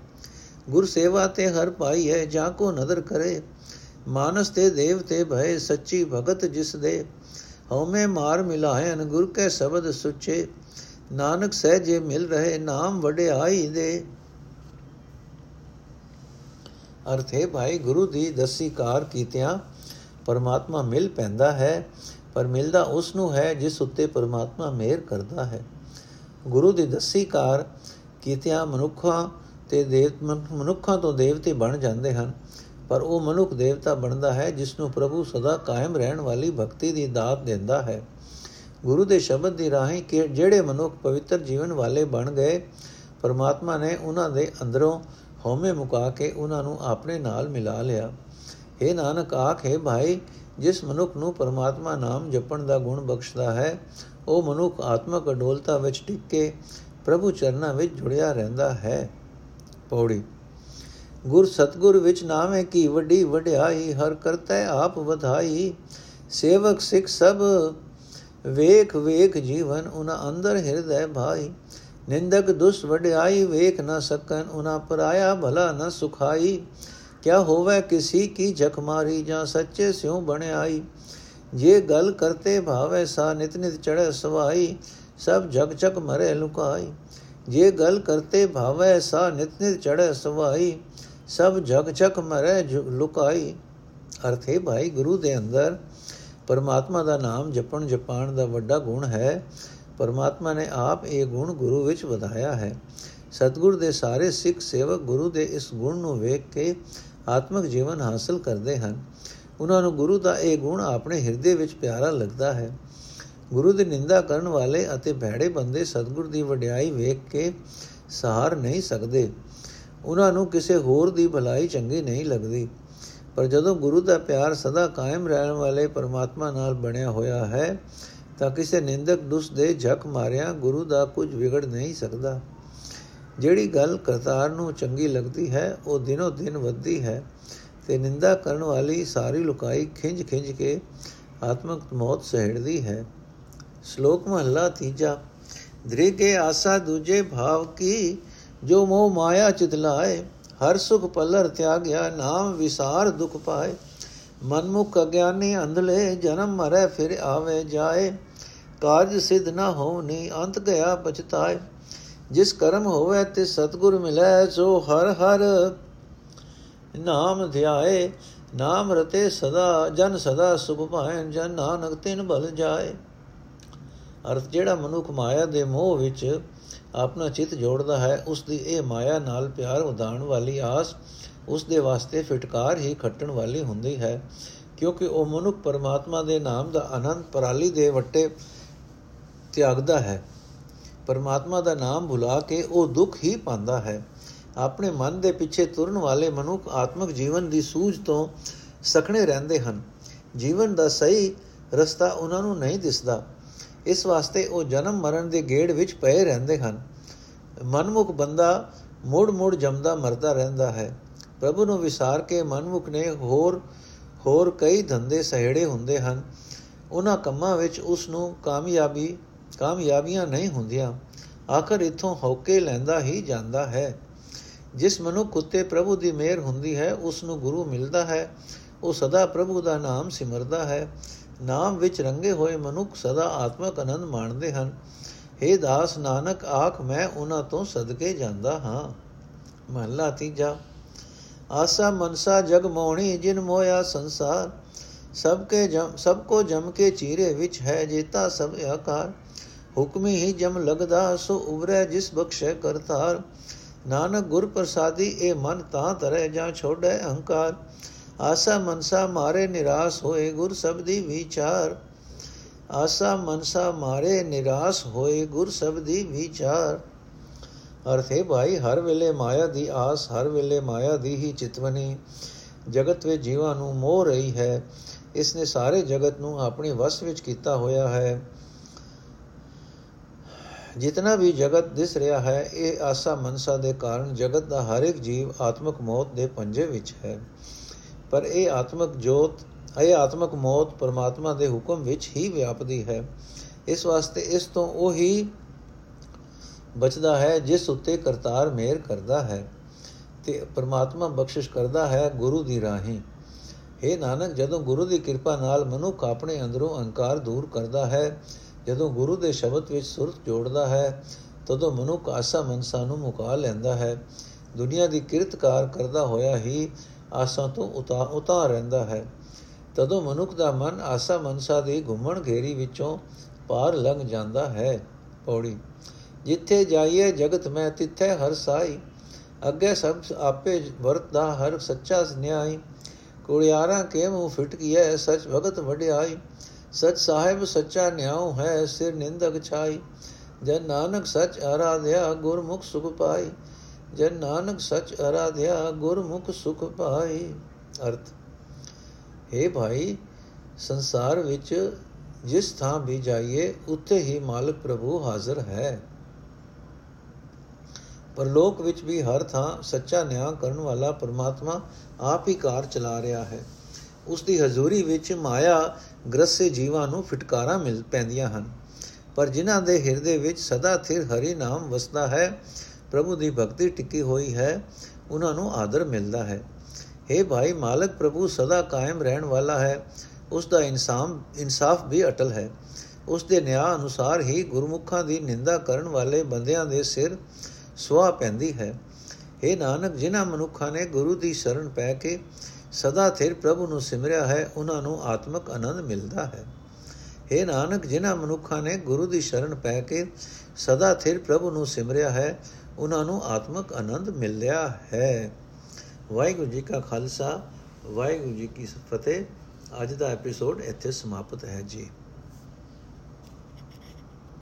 ਗੁਰ ਸੇਵਾ ਤੇ ਹਰ ਪਾਈ ਹੈ ਜਾਂ ਕੋ ਨਦਰ ਕਰੇ ਮਾਨਸ ਤੇ ਦੇਵ ਤੇ ਭਏ ਸੱਚੀ ਭਗਤ ਜਿਸ ਦੇ ਹਉਮੈ ਮਾਰ ਮਿਲਾਇਨ ਗੁਰ ਕੇ ਸ਼ਬਦ ਸੁਚੇ ਨਾਨਕ ਸਹਿਜੇ ਮਿਲ ਰਹੇ ਨਾਮ ਵਡਿਆਈ ਦੇ ਅਰਥ ਹੈ ਭਾਈ ਗੁਰੂ ਦੀ ਦਸੀ ਕਾਰ ਕੀਤਿਆਂ ਪਰਮਾਤਮਾ ਮਿਲ ਪੈਂਦਾ ਹੈ ਪਰ ਮਿਲਦਾ ਉਸ ਨੂੰ ਹੈ ਜਿਸ ਉੱਤੇ ਪਰਮਾਤਮਾ ਮਿਹਰ ਕਰਦਾ ਹੈ ਗੁਰੂ ਦੀ ਦਸੀ ਕਾਰ ਕੀਤਿਆਂ ਮਨੁੱਖਾਂ ਤੇ ਦੇਵ ਮਨੁੱਖਾਂ ਤੋਂ ਦੇਵਤੇ ਬਣ ਜਾਂਦੇ ਹਨ। ਪਰ ਉਹ ਮਨੁੱਖ ਦੇਵਤਾ ਬਣਦਾ ਹੈ ਜਿਸ ਨੂੰ ਪ੍ਰਭੂ ਸਦਾ ਕਾਇਮ ਰਹਿਣ ਵਾਲੀ ਭਗਤੀ ਦੀ ਦਾਤ ਦਿੰਦਾ ਹੈ। ਗੁਰੂ ਦੇ ਸ਼ਬਦ ਦੀ ਰਾਹੀਂ ਕਿ ਜਿਹੜੇ ਮਨੁੱਖ ਪਵਿੱਤਰ ਜੀਵਨ ਵਾਲੇ ਬਣ ਗਏ, ਪਰਮਾਤਮਾ ਨੇ ਉਹਨਾਂ ਦੇ ਅੰਦਰੋਂ ਹਉਮੈ ਮੁਕਾ ਕੇ ਉਹਨਾਂ ਨੂੰ ਆਪਣੇ ਨਾਲ ਮਿਲਾ ਲਿਆ। ਇਹ ਨਾਨਕ ਆਖੇ ਭਾਈ, ਜਿਸ ਮਨੁੱਖ ਨੂੰ ਪਰਮਾਤਮਾ ਨਾਮ ਜਪਣ ਦਾ ਗੁਣ ਬਖਸ਼ਦਾ ਹੈ, ਉਹ ਮਨੁੱਖ ਆਤਮਕ ਅਡੋਲਤਾ ਵਿੱਚ ਟਿਕ ਕੇ ਪ੍ਰਭੂ ਚਰਨਾਂ ਵਿੱਚ ਜੁੜਿਆ ਰਹਿੰਦਾ ਹੈ। ਪੌੜੀ। ਗੁਰ ਸਤਗੁਰ ਵਿੱਚ ਨਾਮ ਹੈ ਕੀ ਵੱਡੀ ਵਡਿਆਈ, ਹਰ ਕਰਤਾ ਆਪ ਵਧਾਈ। ਸੇਵਕ ਸਿੱਖ ਸਭ, ਵੇਖ ਵੇਖ ਜੀਵਨ ਉਨਾ ਅੰਦਰ ਹਿਰਦੈ ਭਾਈ। ਨਿੰਦਕ ਦੁਸ ਵਡਿਆਈ, ਵੇਖ ਨਾ ਸਕਨ ਉਨਾ ਪਰਾਇਆ, ਭਲਾ ਨ ਸੁਖਾਈ। ਕਿਆ ਹੋਵੇ ਕਿਸੀ ਕੀ ਜਖ ਮਾਰੀ ਜਾਂ ਸੱਚੇ ਸਿਉ ਬਣਾਈ ਜੇ ਗਲ ਕਰਤੇ ਭਾਵੇ ਸਾ ਨਿਤ ਨਿਤ ਚੜੈ ਸਵਾਈ, ਸਭ ਜਗ ਜਗ ਮਰੇ ਲੁਕਾਈ। ਜੇ ਗਲ ਕਰਤੇ ਭਾਵੇ, ਸਾ ਨਿਤ ਨਿਤ ਚੜੈ ਸਵਾਈ ਸਭ ਜਗ ਜਗ ਮਰੇ ਲੁਕਾਈ। ਅਰਥੇ ਭਾਈ, ਗੁਰੂ ਦੇ ਅੰਦਰ ਪਰਮਾਤਮਾ ਦਾ ਨਾਮ ਜਪਣ ਜਪਾਣ ਦਾ ਵੱਡਾ ਗੁਣ ਹੈ। ਪਰਮਾਤਮਾ ਨੇ ਆਪ ਇਹ ਗੁਣ ਗੁਰੂ ਵਿੱਚ ਵਧਾਇਆ ਹੈ। ਸਤਗੁਰ ਦੇ ਸਾਰੇ ਸਿੱਖ ਸੇਵਕ ਗੁਰੂ ਦੇ ਇਸ ਗੁਣ ਨੂੰ ਵੇਖ ਕੇ ਆਤਮਿਕ ਜੀਵਨ ਹਾਸਲ ਕਰਦੇ ਹਨ। ਉਹਨਾਂ ਨੂੰ ਗੁਰੂ ਦਾ ਇਹ ਗੁਣ ਆਪਣੇ ਹਿਰਦੇ ਵਿੱਚ ਪਿਆਰਾ ਲੱਗਦਾ ਹੈ। ਗੁਰੂ ਦੀ ਨਿੰਦਾ ਕਰਨ ਵਾਲੇ ਅਤੇ ਭੈੜੇ ਬੰਦੇ ਸਤਗੁਰ ਦੀ ਵਡਿਆਈ ਵੇਖ ਕੇ ਸਹਾਰ ਨਹੀਂ ਸਕਦੇ। ਉਹਨਾਂ ਨੂੰ ਕਿਸੇ ਹੋਰ ਦੀ ਭਲਾਈ ਚੰਗੀ ਨਹੀਂ ਲੱਗਦੀ। ਪਰ ਜਦੋਂ ਗੁਰੂ ਦਾ ਪਿਆਰ ਸਦਾ ਕਾਇਮ ਰਹਿਣ ਵਾਲੇ ਪਰਮਾਤਮਾ ਨਾਲ ਬਣਿਆ ਹੋਇਆ ਹੈ, ਤਾਂ ਕਿਸੇ ਨਿੰਦਕ ਦੁਸ ਦੇ ਝਕ ਮਾਰਿਆ ਗੁਰੂ ਦਾ ਕੁਝ ਵਿਗੜ ਨਹੀਂ ਸਕਦਾ। ਜਿਹੜੀ ਗੱਲ ਕਰਤਾਰ ਨੂੰ ਚੰਗੀ ਲੱਗਦੀ ਹੈ, ਉਹ ਦਿਨੋ ਦਿਨ ਵੱਧਦੀ ਹੈ ਤੇ ਨਿੰਦਾ ਕਰਨ ਵਾਲੀ ਸਾਰੀ ਲੁਕਾਈ ਖਿੰਝ ਖਿੰਝ ਕੇ ਆਤਮਕ ਮੌਤ ਸਹਿੜਦੀ ਹੈ। ਸ਼ਲੋਕ ਮਹਲਾ ਤੀਜਾ। ਦ੍ਰਿਗੇ ਆਸਾ ਦੂਜੇ ਭਾਵ ਕੀ, ਜੋ ਮੋਹ ਮਾਇਆ ਚਿਤਲਾਏ ਹਰ ਸੁਖ ਪਲਰ ਤਿਆਗਿਆ, ਨਾਮ ਵਿਸਾਰ ਦੁਖ ਪਾਏ। ਮਨਮੁਖ ਅਗਿਆਨੀ ਅੰਧਲੇ, ਜਨਮ ਮਰੇ ਫਿਰ ਆਵੇ ਜਾਏ। ਕਾਜ ਸਿਧ ਨਾ ਹੋਣੀ ਅੰਤ ਗਿਆ ਪਛਤਾਏ। ਜਿਸ ਕਰਮ ਹੋਵੇ ਤੇ ਸਤਗੁਰ ਮਿਲੈ, ਸੋ ਹਰ ਹਰ ਨਾਮ ਧਿਆਏ। ਨਾਮ ਰਤੇ ਸਦਾ, ਜਨ ਸਦਾ ਸੁਖ ਪਾਏ, ਜਨ ਨਾਨਕ ਤਿਨ ਬਲ ਜਾਏ। ਅਰਥ ਜਿਹੜਾ ਮਨੁੱਖ ਮਾਇਆ ਦੇ ਮੋਹ ਵਿੱਚ ਆਪਣਾ ਚਿੱਤ ਜੋੜਦਾ ਹੈ, ਉਸ ਦੀ ਇਹ ਮਾਇਆ ਨਾਲ ਪਿਆਰ ਵਧਾਉਣ ਵਾਲੀ ਆਸ ਉਸ ਦੇ ਵਾਸਤੇ ਫਟਕਾਰ ਹੀ ਖੱਟਣ ਵਾਲੀ ਹੁੰਦੀ ਹੈ। ਕਿਉਂਕਿ ਉਹ ਮਨੁੱਖ ਪਰਮਾਤਮਾ ਦੇ ਨਾਮ ਦਾ ਆਨੰਦ ਪਰਾਲੀ ਦੇ ਵੱਟੇ ਤਿਆਗਦਾ ਹੈ। ਪਰਮਾਤਮਾ ਦਾ ਨਾਮ ਭੁਲਾ ਕੇ ਉਹ ਦੁੱਖ ਹੀ ਪਾਉਂਦਾ ਹੈ। ਆਪਣੇ ਮਨ ਦੇ ਪਿੱਛੇ ਤੁਰਨ ਵਾਲੇ ਮਨੁੱਖ ਆਤਮਿਕ ਜੀਵਨ ਦੀ ਸੂਝ ਤੋਂ ਸਖਣੇ ਰਹਿੰਦੇ ਹਨ। ਜੀਵਨ ਦਾ ਸਹੀ ਰਸਤਾ ਉਹਨਾਂ ਨੂੰ ਨਹੀਂ ਦਿਸਦਾ। ਇਸ ਵਾਸਤੇ ਉਹ ਜਨਮ ਮਰਨ ਦੇ ਗੇੜ ਵਿੱਚ ਪਏ ਰਹਿੰਦੇ ਹਨ। ਮਨਮੁਖ ਬੰਦਾ ਮੋੜ ਮੋੜ ਜਮਦਾ ਮਰਦਾ ਰਹਿੰਦਾ ਹੈ। ਪ੍ਰਭੂ ਨੂੰ ਵਿਸਾਰ ਕੇ ਮਨਮੁਖ ਨੇ ਹੋਰ ਹੋਰ ਕਈ ਧੰਦੇ ਸਹਿੜੇ ਹੁੰਦੇ ਹਨ। ਉਹਨਾਂ ਕੰਮਾਂ ਵਿੱਚ ਉਸ ਨੂੰ ਕਾਮਯਾਬੀ, ਕਾਮਯਾਬੀਆਂ ਨਹੀਂ ਹੁੰਦੀਆਂ। ਆਖਰ ਇਥੋਂ ਹੌਕੇ ਲੈਂਦਾ ਹੀ ਜਾਂਦਾ ਹੈ। ਜਿਸ ਮਨੁੱਖ ਉਤੇ ਪ੍ਰਭੂ ਦੀ ਮਿਹਰ ਹੁੰਦੀ ਹੈ, ਉਸ ਨੂੰ ਗੁਰੂ ਮਿਲਦਾ ਹੈ। ਉਹ ਸਦਾ ਪ੍ਰਭੂ ਦਾ ਨਾਮ ਸਿਮਰਦਾ ਹੈ। ਨਾਮ ਵਿੱਚ ਰੰਗੇ ਹੋਏ ਮਨੁੱਖ ਸਦਾ ਆਤਮਕ ਆਨੰਦ ਮਾਣਦੇ ਹਨ। हे ਦਾਸ ਨਾਨਕ, ਆਖ ਮੈਂ ਉਹਨਾਂ ਤੋਂ ਸਦਕੇ ਜਾਂਦਾ ਹਾਂ। ਮਹਲਾ ਤੀਜਾ, ਆਸਾ ਮਨਸਾ ਜਗ ਮੋਹਣੀ, ਜਿਨ ਮੋਇਆ ਸੰਸਾਰ। ਸਭ ਕੇ ਜਮ, ਸਭ ਕੋ ਜਮ ਕੇ ਚੀਰੇ ਵਿੱਚ ਹੈ, ਜੇਤਾ ਸਭ ਆਕਾਰ। ਹੁਕਮੀ ਹੀ ਜਮ ਲਗਦਾ, ਸੋ ਉਬਰੇ ਜਿਸ ਬਖਸ਼ੇ ਕਰਤਾਰ। ਨਾਨਕ ਗੁਰ ਪ੍ਰਸਾਦੀ, ਇਹ ਮਨ ਤਾਂ ਤਰੇ ਜਾਂ ਛੋੜੇ ਅਹੰਕਾਰ ਆਸਾ ਮਨਸਾ ਮਾਰੇ ਨਿਰਾਸ਼ ਹੋਏ ਗੁਰ ਸਬਦੀ ਵਿਚਾਰ। ਆਸਾ ਮਨਸਾ ਮਾਰੇ ਨਿਰਾਸ਼ ਹੋਏ ਗੁਰ ਸਬਦੀ ਵਿਚਾਰ। ਅਰਥੇ ਭਾਈ, ਹਰ ਵੇਲੇ ਮਾਇਆ ਦੀ ਆਸ, ਹਰ ਵੇਲੇ ਮਾਇਆ ਦੀ ਹੀ ਚਿਤਵਨੀ। ਜਗਤ ਵਿੱਚ ਜੀਵਾਂ ਨੂੰ ਮੋਹ ਰਹੀ ਹੈ। ਇਸ ਨੇ ਸਾਰੇ ਜਗਤ ਨੂੰ ਆਪਣੇ ਵਸ ਵਿੱਚ ਕੀਤਾ ਹੋਇਆ ਹੈ। ਜਿਤਨਾ ਵੀ ਜਗਤ ਦਿਸ ਰਿਹਾ ਹੈ, ਇਹ ਆਸਾ ਮਨਸਾ ਦੇ ਕਾਰਨ ਜਗਤ ਦਾ ਹਰ ਇੱਕ ਜੀਵ ਆਤਮਿਕ ਮੌਤ ਦੇ ਪੰਜੇ ਵਿੱਚ ਹੈ। ਪਰ ਇਹ ਆਤਮਿਕ ਜੋਤ, ਇਹ ਆਤਮਿਕ ਮੌਤ ਪਰਮਾਤਮਾ ਦੇ ਹੁਕਮ ਵਿੱਚ ਹੀ ਵਿਆਪਦੀ ਹੈ। ਇਸ ਵਾਸਤੇ ਇਸ ਤੋਂ ਉਹ ਹੀ ਬਚਦਾ ਹੈ ਜਿਸ ਉੱਤੇ ਕਰਤਾਰ ਮਿਹਰ ਕਰਦਾ ਹੈ ਤੇ ਪਰਮਾਤਮਾ ਬਖਸ਼ਿਸ਼ ਕਰਦਾ ਹੈ ਗੁਰੂ ਦੀ ਰਾਹੀਂ। हे ਨਾਨਕ, ਜਦੋਂ ਗੁਰੂ ਦੀ ਕਿਰਪਾ ਨਾਲ ਮਨੁੱਖ ਆਪਣੇ ਅੰਦਰੋਂ ਅਹੰਕਾਰ ਦੂਰ ਕਰਦਾ ਹੈ, ਜਦੋਂ ਗੁਰੂ ਦੇ ਸ਼ਬਦ ਵਿੱਚ ਸੁਰਤ ਜੋੜਦਾ ਹੈ, ਤਦੋਂ ਮਨੁੱਖ ਆਸਾ ਮਨਸਾ ਨੂੰ ਮੁਕਾ ਲੈਂਦਾ ਹੈ। ਦੁਨੀਆ ਦੀ ਕਿਰਤਕਾਰ ਕਰਦਾ ਹੋਇਆ ਹੀ ਆਸਾਂ ਤੋਂ ਉਤਾ ਉਤਾ ਰਹਿੰਦਾ ਹੈ। ਤਦੋਂ ਮਨੁੱਖ ਦਾ ਮਨ ਆਸਾ ਮਨਸਾ ਦੀ ਘੁੰਮਣ ਘੇਰੀ ਵਿੱਚੋਂ ਪਾਰ ਲੰਘ ਜਾਂਦਾ ਹੈ। ਪੌੜੀ, ਜਿੱਥੇ ਜਾਈਏ ਜਗਤ ਮੈਂ, ਤਿੱਥੇ ਹਰ ਸਾਈ। ਅੱਗੇ ਸਭ ਆਪੇ ਵਰਤਦਾ ਹਰ ਸੱਚਾ ਨਿਆਈ ਕੁੜਿਆਰਾਂ ਕੇ ਮੂੰਹ ਫਿਟ ਕੀਏ ਸੱਚ ਭਗਤ ਵਡਿਆਈ। ਸਚ ਸਾਹਿਬ ਸੱਚਾ ਨਿਆਉ ਹੈ ਸਿਰ ਨਿੰਦਕ ਛਾਈ। ਜਨ ਨਾਨਕ ਸਚ ਆਰਾਧਿਆ ਗੁਰਮੁਖ ਸੁਖ ਪਾਈ। ਜਨ ਨਾਨਕ ਸਚ ਆਰਾਧਿਆ, ਗੁਰਮੁਖ ਸੁਖ ਪਾਈ ਅਰਥ, ਹੈ ਭਾਈ, ਸੰਸਾਰ ਵਿੱਚ ਜਿਸ ਥਾਂ ਵੀ ਜਾਈਏ, ਉੱਥੇ ਹੀ ਮਾਲਕ ਪ੍ਰਭੂ ਹਾਜ਼ਰ ਹੈ। ਪਰ ਲੋਕ ਵਿੱਚ ਵੀ ਹਰ ਥਾਂ ਸੱਚਾ ਨਿਆਂ ਕਰਨ ਵਾਲਾ ਪਰਮਾਤਮਾ ਆਪ ਹੀ ਕਾਰ ਚਲਾ ਰਿਹਾ ਹੈ। ਉਸ ਦੀ ਹਜ਼ੂਰੀ ਵਿੱਚ ਮਾਇਆ ਗ੍ਰਸੇ ਜੀਵਾਂ ਨੂੰ ਫਟਕਾਰਾਂ ਮਿਲ ਪੈਂਦੀਆਂ ਹਨ। ਪਰ ਜਿਨ੍ਹਾਂ ਦੇ ਹਿਰਦੇ ਵਿੱਚ ਸਦਾ ਥਿਰ ਹਰੀ ਨਾਮ ਵਸਦਾ ਹੈ ਪ੍ਰਭੂ ਦੀ ਭਗਤੀ ਟਿੱਕੀ ਹੋਈ ਹੈ ਉਹਨਾਂ ਨੂੰ ਆਦਰ ਮਿਲਦਾ ਹੈ हे ਭਾਈ ਮਾਲਕ ਪ੍ਰਭੂ ਸਦਾ ਕਾਇਮ ਰਹਿਣ ਵਾਲਾ ਹੈ ਉਸ ਦਾ ਇਨਸਾਫ ਇਨਸਾਫ ਵੀ ਅਟਲ ਹੈ ਉਸ ਦੇ ਨਿਆਂ ਅਨੁਸਾਰ ਹੀ ਗੁਰਮੁਖਾਂ ਦੀ ਨਿੰਦਾ ਕਰਨ ਵਾਲੇ ਬੰਦਿਆਂ ਦੇ ਸਿਰ ਸੁਆ ਪੈਂਦੀ ਹੈ हे ਨਾਨਕ ਜਿਨ੍ਹਾਂ ਮਨੁੱਖਾਂ ਨੇ ਗੁਰੂ ਦੀ ਸ਼ਰਨ ਪੈ ਕੇ ਸਦਾ ਥਿਰ ਪ੍ਰਭੂ ਨੂੰ ਸਿਮਰਿਆ ਹੈ ਉਹਨਾਂ ਨੂੰ ਆਤਮਿਕ ਆਨੰਦ ਮਿਲਦਾ ਹੈ हे ਨਾਨਕ ਜਿਨ੍ਹਾਂ ਮਨੁੱਖਾਂ ਨੇ ਗੁਰੂ ਦੀ ਸ਼ਰਨ ਪੈ ਕੇ ਸਦਾ ਥਿਰ ਪ੍ਰਭੂ ਨੂੰ ਸਿਮਰਿਆ ਹੈ ਉਹਨਾਂ ਨੂੰ ਆਤਮਿਕ ਆਨੰਦ ਮਿਲਿਆ ਹੈ। ਵਾਹਿਗੁਰੂ ਜੀ ਕਾ ਖਾਲਸਾ, ਵਾਹਿਗੁਰੂ ਜੀ ਕੀ ਫਤਿਹ। ਅੱਜ ਦਾ ਐਪੀਸੋਡ ਇੱਥੇ ਸਮਾਪਤ ਹੈ ਜੀ।